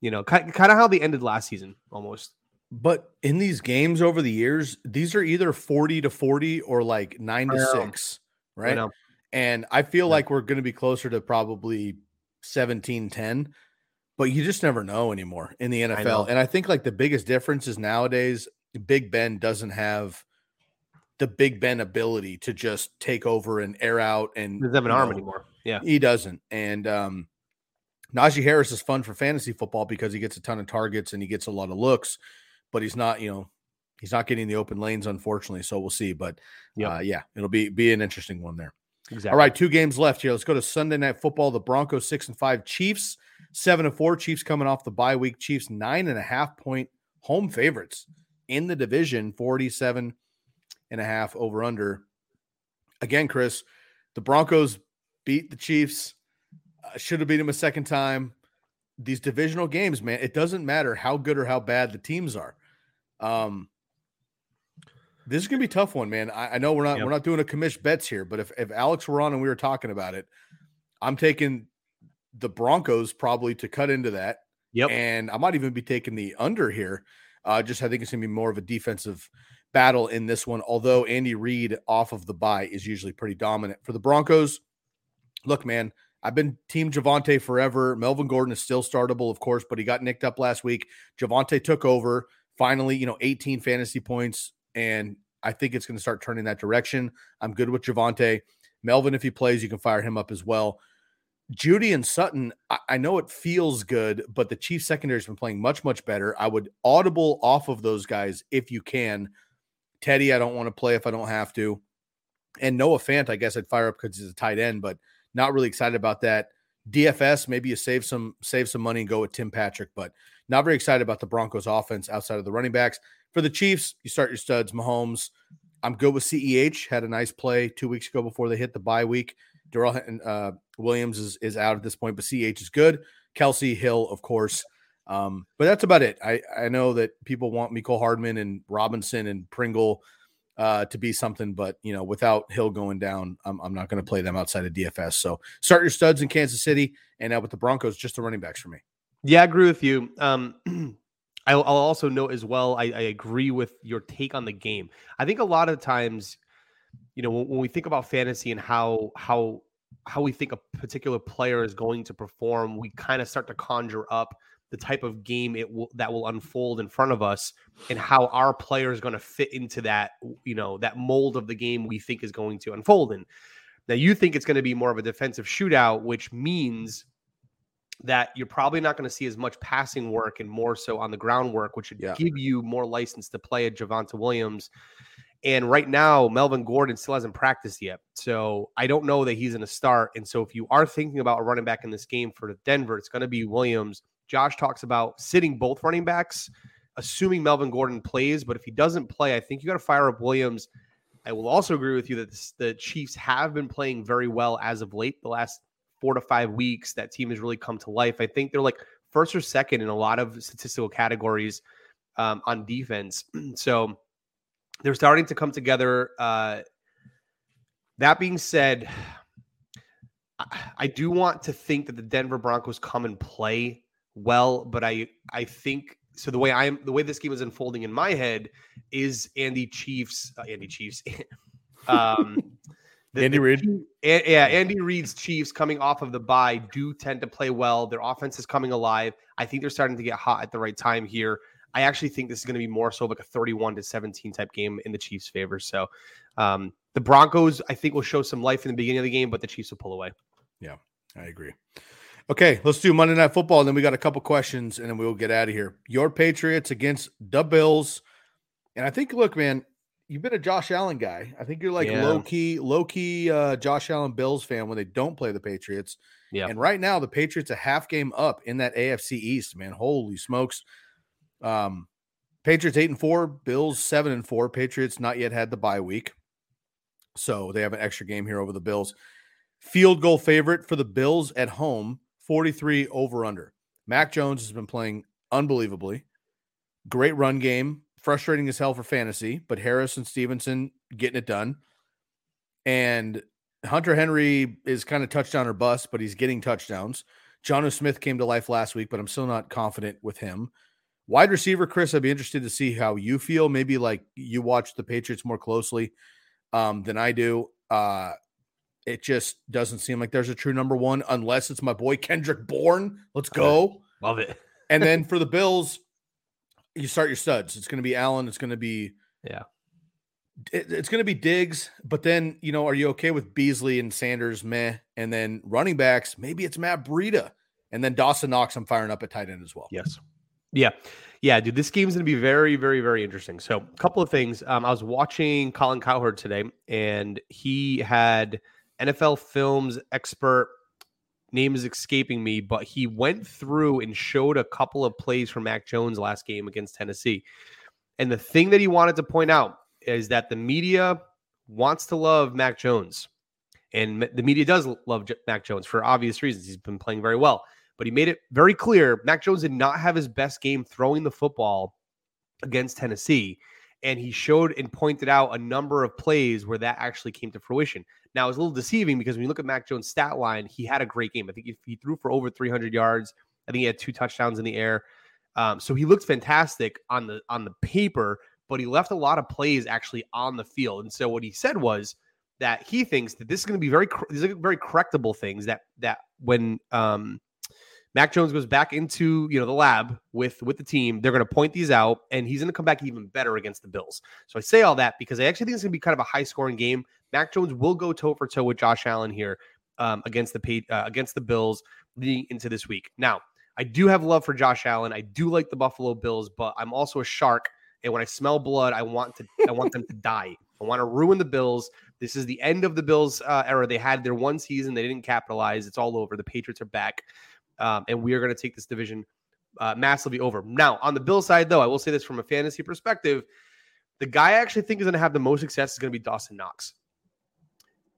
you know, kind, kind of how they ended last season almost. But in these games over the years, these are either 40 to 40 or like 9 to 6, right? know? And I feel Yeah. like we're going to be closer to probably 17 10, but you just never know anymore in the. NFL. And I think like the biggest difference is nowadays Big Ben doesn't have the Big Ben ability to just take over and air out and Doesn't have an arm know, anymore. Yeah, He doesn't. And um Najee Harris is fun for fantasy football because he gets a ton of targets and he gets a lot of looks, but he's not, you know, he's not getting the open lanes, unfortunately. So we'll see. But Yep. uh, yeah, it'll be be an interesting one there. exactly. All right, two games left here. Let's go to Sunday night football. The Broncos six and five, Chiefs seven and four. Chiefs coming off the bye week. Chiefs nine and a half point home favorites in the division, 47 and a half over under. Again, Chris, the Broncos beat the Chiefs. Uh, should have beat them a second time. These divisional games, man, it doesn't matter how good or how bad the teams are. Um, this is gonna be a tough one, man. I, I know we're not Yep. we're not doing a commish bets here, but if if Alex were on and we were talking about it, I'm taking the Broncos probably to cut into that, Yep. and I might even be taking the under here. Uh, just I think it's gonna be more of a defensive battle in this one. Although Andy Reid off of the bye is usually pretty dominant for the Broncos. Look, man, I've been Team Javonte forever. Melvin Gordon is still startable, of course, but he got nicked up last week. Javonte took over. Finally, you know, 18 fantasy points, and I think it's going to start turning that direction. I'm good with Javonte. Melvin, if he plays, you can fire him up as well. Jeudy and Sutton, I, know it feels good, but the Chiefs secondary has been playing much, much better. I would audible off of those guys if you can. Teddy, I don't want to play if I don't have to. And Noah Fant, I guess I'd fire up because he's a tight end, but not really excited about that. DFS, maybe you save some save some money and go with Tim Patrick, but not very excited about the Broncos offense outside of the running backs. For the Chiefs, you start your studs, Mahomes. I'm good with CEH. Had a nice play two weeks ago before they hit the bye week. Darrel uh, Williams is, is out at this point, but CEH is good. Kelce Hill, of course. Um, but that's about it. I, I know that people want Mecole Hardman and Robinson and Pringle uh, to be something, but you know, without Hill going down, I'm, I'm not going to play them outside of DFS. So start your studs in Kansas City, and now with the Broncos, just the running backs for me. Yeah, I agree with you. Um, I'll, I'll also note as well. I, I agree with your take on the game. I think a lot of times, you know, when, when we think about fantasy and how how how we think a particular player is going to perform, we kind of start to conjure up the type of game it will that will unfold in front of us and how our player is going to fit into that you know that mold of the game we think is going to unfold in now you think it's going to be more of a defensive shootout which means that you're probably not going to see as much passing work and more so on the groundwork which would Yeah. give you more license to play at Javonte Williams and right now, Melvin Gordon still hasn't practiced yet. So I don't know that he's going to start. And so if you are thinking about a running back in this game for Denver, it's going to be Williams. Josh talks about sitting both running backs, assuming Melvin Gordon plays. But if he doesn't play, I think you got to fire up Williams. I will also agree with you that this, the Chiefs have been playing very well as of late. The last four to five weeks, that team has really come to life. I think they're like first or second in a lot of statistical categories um, on defense. so they're starting to come together. Uh, that being said, I, I do want to think that the Denver Broncos come and play well, but I I think so. The way I'm the way this game is unfolding in my head is Andy Chiefs, uh, Andy Chiefs, um, the- Andy Reid. Chief- A- yeah, Andy Reid's Chiefs coming off of the bye do tend to play well. Their offense is coming alive. I think they're starting to get hot at the right time here. I actually think this is going to be more so like a 31 to 17 type game in the Chiefs' favor. So um, the Broncos, I think, will show some life in the beginning of the game, but the Chiefs will pull away. Yeah, I agree. Okay, let's do Monday Night Football, and then we got a couple questions, and then we'll get out of here. Your Patriots against the Bills, and I think, look, man, you've been a Josh Allen guy. I think you're like Yeah. low key, low key uh, Josh Allen Bills fan when they don't play the Patriots. Yeah. And right now, the Patriots a half game up in that AFC East. Man, holy smokes! Um, Patriots eight and four, Bills seven and four. Patriots not yet had the bye week, so they have an extra game here over the Bills. Field goal favorite for the Bills at home, 43 over under. Mac Jones has been playing unbelievably. Great run game, frustrating as hell for fantasy, but Harris and Stevenson getting it done. And Hunter Henry is kind of touchdown or bust, but he's getting touchdowns. Jonnu Smith came to life last week, but I'm still not confident with him. Wide receiver, Chris, I'd be interested to see how you feel. Maybe like you watch the Patriots more closely um, than I do. Uh, it just doesn't seem like there's a true number one unless it's my boy Kendrick Bourne. Let's go. Love it. and then for the Bills, you start your studs. It's going to be Allen. It's going to be yeah. It, it's going to be Diggs, but then you know, are you okay with Beasley and Sanders? Meh. And then running backs, maybe it's Matt Breida, and then Dawson Knox. I'm firing up at tight end as well. Yes. Yeah. Yeah, dude, this game's going to be very, very, very interesting. So, a couple of things. Um, I was watching Colin Cowherd today, and he had NFL Films expert name is escaping me, but he went through and showed a couple of plays from Mac Jones last game against Tennessee. And the thing that he wanted to point out is that the media wants to love Mac Jones. And the media does love Mac Jones for obvious reasons. He's been playing very well. But he made it very clear Mac Jones did not have his best game throwing the football against Tennessee. And he showed and pointed out a number of plays where that actually came to fruition. Now, it's a little deceiving because when you look at Mac Jones' stat line, he had a great game. I think he threw for over 300 yards. I think he had two touchdowns in the air. Um, so he looked fantastic on the on the paper, but he left a lot of plays actually on the field. And so what he said was that he thinks that this is going to be very these are very correctable things that that when um, Mac Jones goes back into you know the lab with with the team. They're going to point these out, and he's going to come back even better against the Bills. So I say all that because I actually think it's going to be kind of a high scoring game. Mac Jones will go toe for toe with Josh Allen here um, against the uh, against the Bills leading into this week. Now I do have love for Josh Allen. I do like the Buffalo Bills, but I'm also a shark, and when I smell blood, I want to I want them to die. I want to ruin the Bills. This is the end of the Bills uh, era. They had their one season, they didn't capitalize. It's all over. The Patriots are back um, and we are going to take this division uh, massively over. Now, on the Bill side, though, I will say this from a fantasy perspective: the guy I actually think is going to have the most success is going to be Dawson Knox.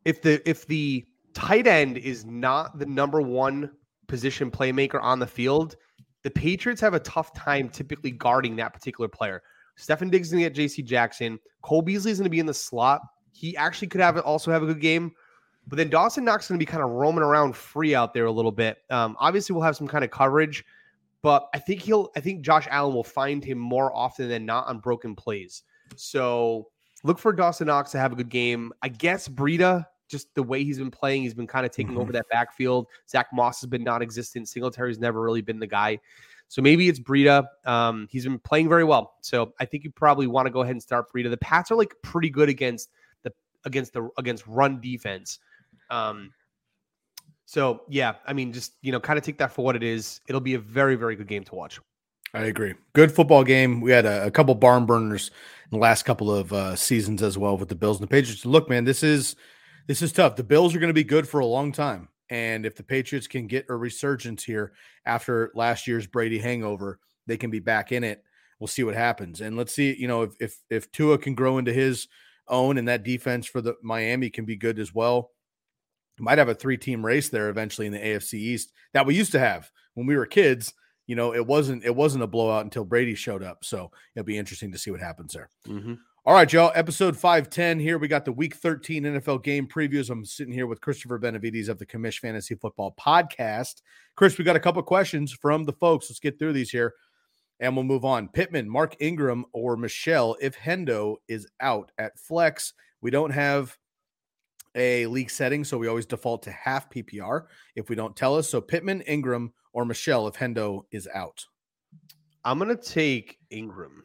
If the if the tight end is not the number one position playmaker on the field, the Patriots have a tough time typically guarding that particular player. Stefon Diggs is going to get J.C. Jackson. Cole Beasley is going to be in the slot. He actually could have also have a good game. But then Dawson Knox is going to be kind of roaming around free out there a little bit. Um, obviously, we'll have some kind of coverage, but I think he'll. I think Josh Allen will find him more often than not on broken plays. So look for Dawson Knox to have a good game. I guess Breida, just the way he's been playing, he's been kind of taking mm-hmm. over that backfield. Zach Moss has been non-existent. Singletary's never really been the guy. So maybe it's Breida. Um, he's been playing very well. So I think you probably want to go ahead and start Breida. The Pats are like pretty good against the against the against run defense. Um, so yeah, I mean, just you know, kind of take that for what it is. It'll be a very, very good game to watch. I agree. Good football game. We had a, a couple barn burners in the last couple of uh, seasons as well with the Bills and the Patriots. Look, man, this is this is tough. The Bills are going to be good for a long time, and if the Patriots can get a resurgence here after last year's Brady hangover, they can be back in it. We'll see what happens, and let's see. You know, if if if Tua can grow into his own, and that defense for the Miami can be good as well might have a three team race there eventually in the AFC East that we used to have when we were kids. You know, it wasn't it wasn't a blowout until Brady showed up. So it'll be interesting to see what happens there. Mm-hmm. All right, y'all. Episode 510 here. We got the week 13 NFL game previews. I'm sitting here with Christopher Benevides of the Commish Fantasy Football Podcast. Chris, we got a couple questions from the folks. Let's get through these here and we'll move on. Pittman, Mark Ingram, or Michel if Hendo is out at flex. We don't have a league setting, so we always default to half PPR if we don't tell us. So Pittman, Ingram, or Michel if Hendo is out. I'm gonna take Ingram.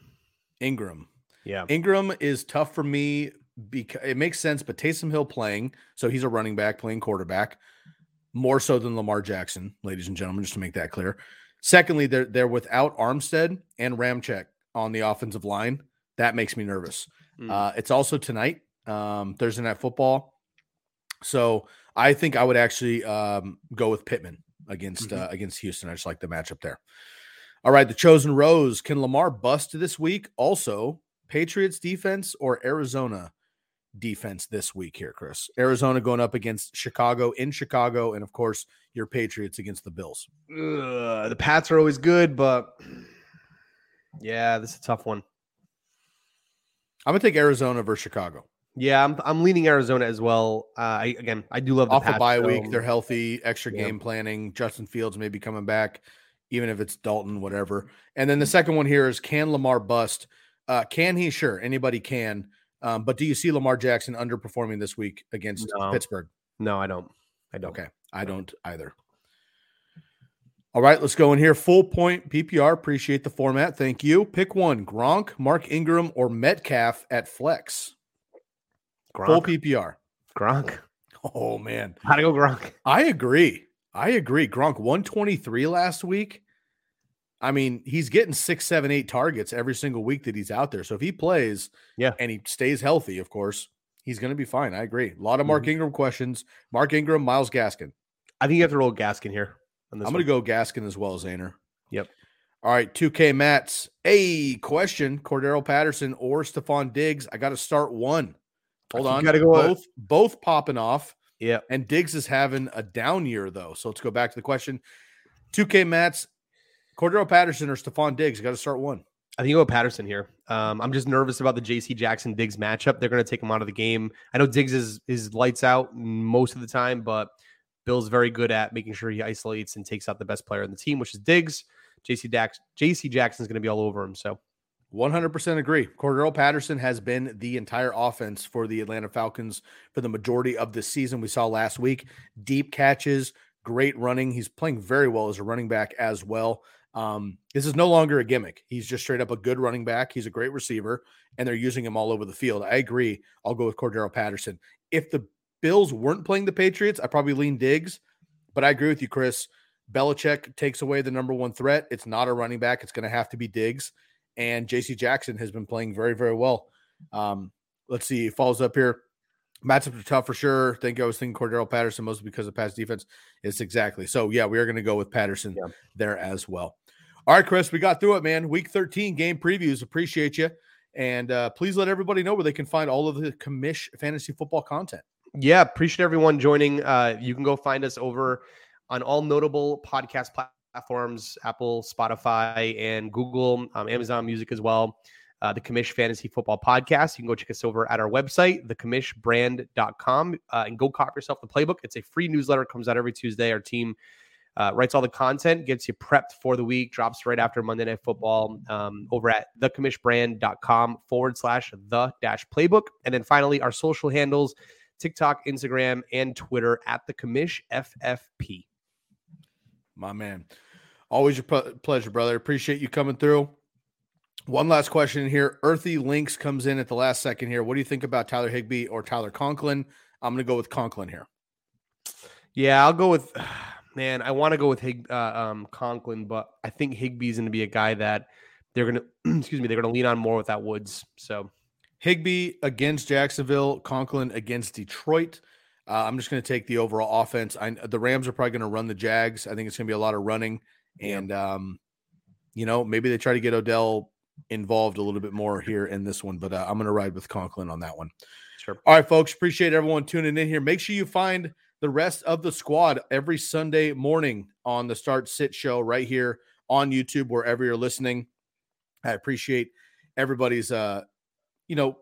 Ingram. Yeah. Ingram is tough for me because it makes sense, but Taysom Hill playing, so he's a running back playing quarterback, more so than Lamar Jackson, ladies and gentlemen, just to make that clear. Secondly, they're they're without Armstead and Ramczyk on the offensive line. That makes me nervous. Mm. Uh, it's also tonight, um, Thursday night football. So I think I would actually um, go with Pittman against mm-hmm. uh, against Houston. I just like the matchup there. All right, the chosen rose. Can Lamar bust this week? Also, Patriots defense or Arizona defense this week here, Chris? Arizona going up against Chicago in Chicago, and of course your Patriots against the Bills. Ugh, the Pats are always good, but yeah, this is a tough one. I'm gonna take Arizona versus Chicago. Yeah, I'm I'm leaning Arizona as well. Uh, I again, I do love the Off a Pats, bye so- week, they're healthy, extra Yeah. game planning. Justin Fields may be coming back, even if it's Dalton, whatever. And then the second one here is can Lamar bust? Uh, can he? Sure, anybody can. Um, but do you see Lamar Jackson underperforming this week against No. Pittsburgh? No, I don't. I don't. Okay, I don't either. All right, let's go in here. Full point PPR. Appreciate the format. Thank you. Pick one: Gronk, Mark Ingram, or Metcalf at flex. Full PPR. Gronk. Oh man, How to go Gronk? I agree. I agree. Gronk 123 last week. I mean, he's getting six, seven, eight targets every single week that he's out there. So if he plays, Yeah. and he stays healthy, of course, he's going to be fine. I agree. A lot of Mark Mhm. Ingram questions. Mark Ingram, Myles Gaskin. I think you have to roll Gaskin here. On this I'm going to go Gaskin as well, as Zaner. Yep. All right, 2K Mats. A question: Cordarrelle Patterson or Stefon Diggs? I got to start one. Hold on. You gotta go, both both popping off. Yeah. And Diggs is having a down year though. So let's go back to the question. 2K Mats, Cordarrelle Patterson or Stefon Diggs? Got to start one. I think you go with Patterson here. Um, I'm just nervous about the JC Jackson Diggs matchup. They're going to take him out of the game. I know Diggs is is lights out most of the time, but Bill's very good at making sure he isolates and takes out the best player in the team, which is Diggs. JC Dax, JC Jackson's going to be all over him. So 100% agree. Cordarrelle Patterson has been the entire offense for the Atlanta Falcons for the majority of the season. We saw last week deep catches, great running. He's playing very well as a running back as well. Um, this is no longer a gimmick. He's just straight up a good running back. He's a great receiver, and they're using him all over the field. I agree. I'll go with Cordarrelle Patterson. If the Bills weren't playing the Patriots, I probably lean Diggs, but I agree with you, Chris. Belichick takes away the number one threat. It's not a running back. It's going to have to be Diggs and JC Jackson has been playing very, very well. Um, let's see, he falls up here. Matchups are tough for sure. Thank you. I was thinking Cordarrelle Patterson mostly because of pass defense. It's exactly so. Yeah, we are going to go with Patterson Yeah. there as well. All right, Chris, we got through it, man. Week 13 game previews. Appreciate you. And uh, please let everybody know where they can find all of the commish fantasy football content. yeah, appreciate everyone joining. Uh, you can go find us over on all notable podcast platforms: Apple, Spotify, and Google, um, Amazon Music as well. Uh, the Commish Fantasy Football Podcast. You can go check us over at our website, thecomishbrand.com, uh, and go cop yourself the playbook. It's a free newsletter, comes out every Tuesday. Our team uh, writes all the content, gets you prepped for the week, drops right after Monday Night Football um, over at thecomishbrand.com forward slash the dash playbook. And then finally, our social handles TikTok, Instagram, and Twitter at the Commish FFP. My man. Always your ple- pleasure, brother. Appreciate you coming through. One last question here. Earthy Links comes in at the last second here. What do you think about Tyler Higbee or Tyler Conklin? I'm going to go with Conklin here. Yeah, I'll go with man. I want to go with Hig, uh, um, Conklin, but I think Higbee's going to be a guy that they're going to excuse me. They're going to lean on more with that Woods. So Higbee against Jacksonville, Conklin against Detroit. Uh, I'm just going to take the overall offense. I, the Rams are probably going to run the Jags. I think it's going to be a lot of running, and um, you know maybe they try to get Odell involved a little bit more here in this one. But uh, I'm going to ride with Conklin on that one. sure. All right, folks. Appreciate everyone tuning in here. Make sure you find the rest of the squad every Sunday morning on the Start Sit Show right here on YouTube, wherever you're listening. I appreciate everybody's, uh, you know,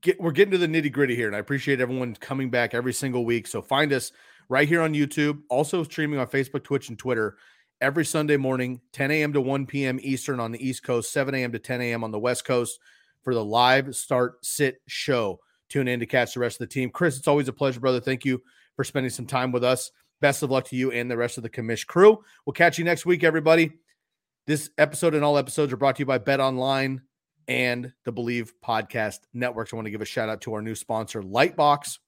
get we're getting to the nitty gritty here, and I appreciate everyone coming back every single week. So find us right here on YouTube, also streaming on Facebook, Twitch, and Twitter every Sunday morning, 10 a.m. to 1 p.m. Eastern on the East Coast, 7 a.m. to 10 a.m. on the West Coast for the live start sit show. Tune in to catch the rest of the team. Chris, it's always a pleasure, brother. Thank you for spending some time with us. Best of luck to you and the rest of the commish crew. We'll catch you next week, everybody. This episode and all episodes are brought to you by BetOnline and the Bleav Podcast Networks. I want to give a shout out to our new sponsor, Lightbox,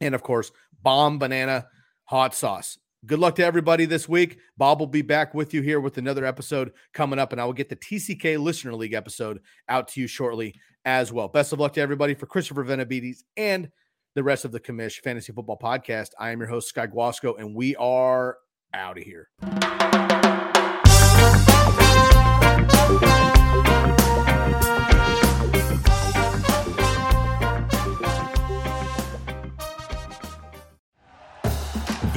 and of course, Bombanana Hot Sauce. Good luck to everybody this week. Bob will be back with you here with another episode coming up, and I will get the TCK Listener League episode out to you shortly as well. Best of luck to everybody for Christopher Benevides and the rest of the Commish Fantasy Football Podcast. I am your host, Sky Guasco, and we are out of here.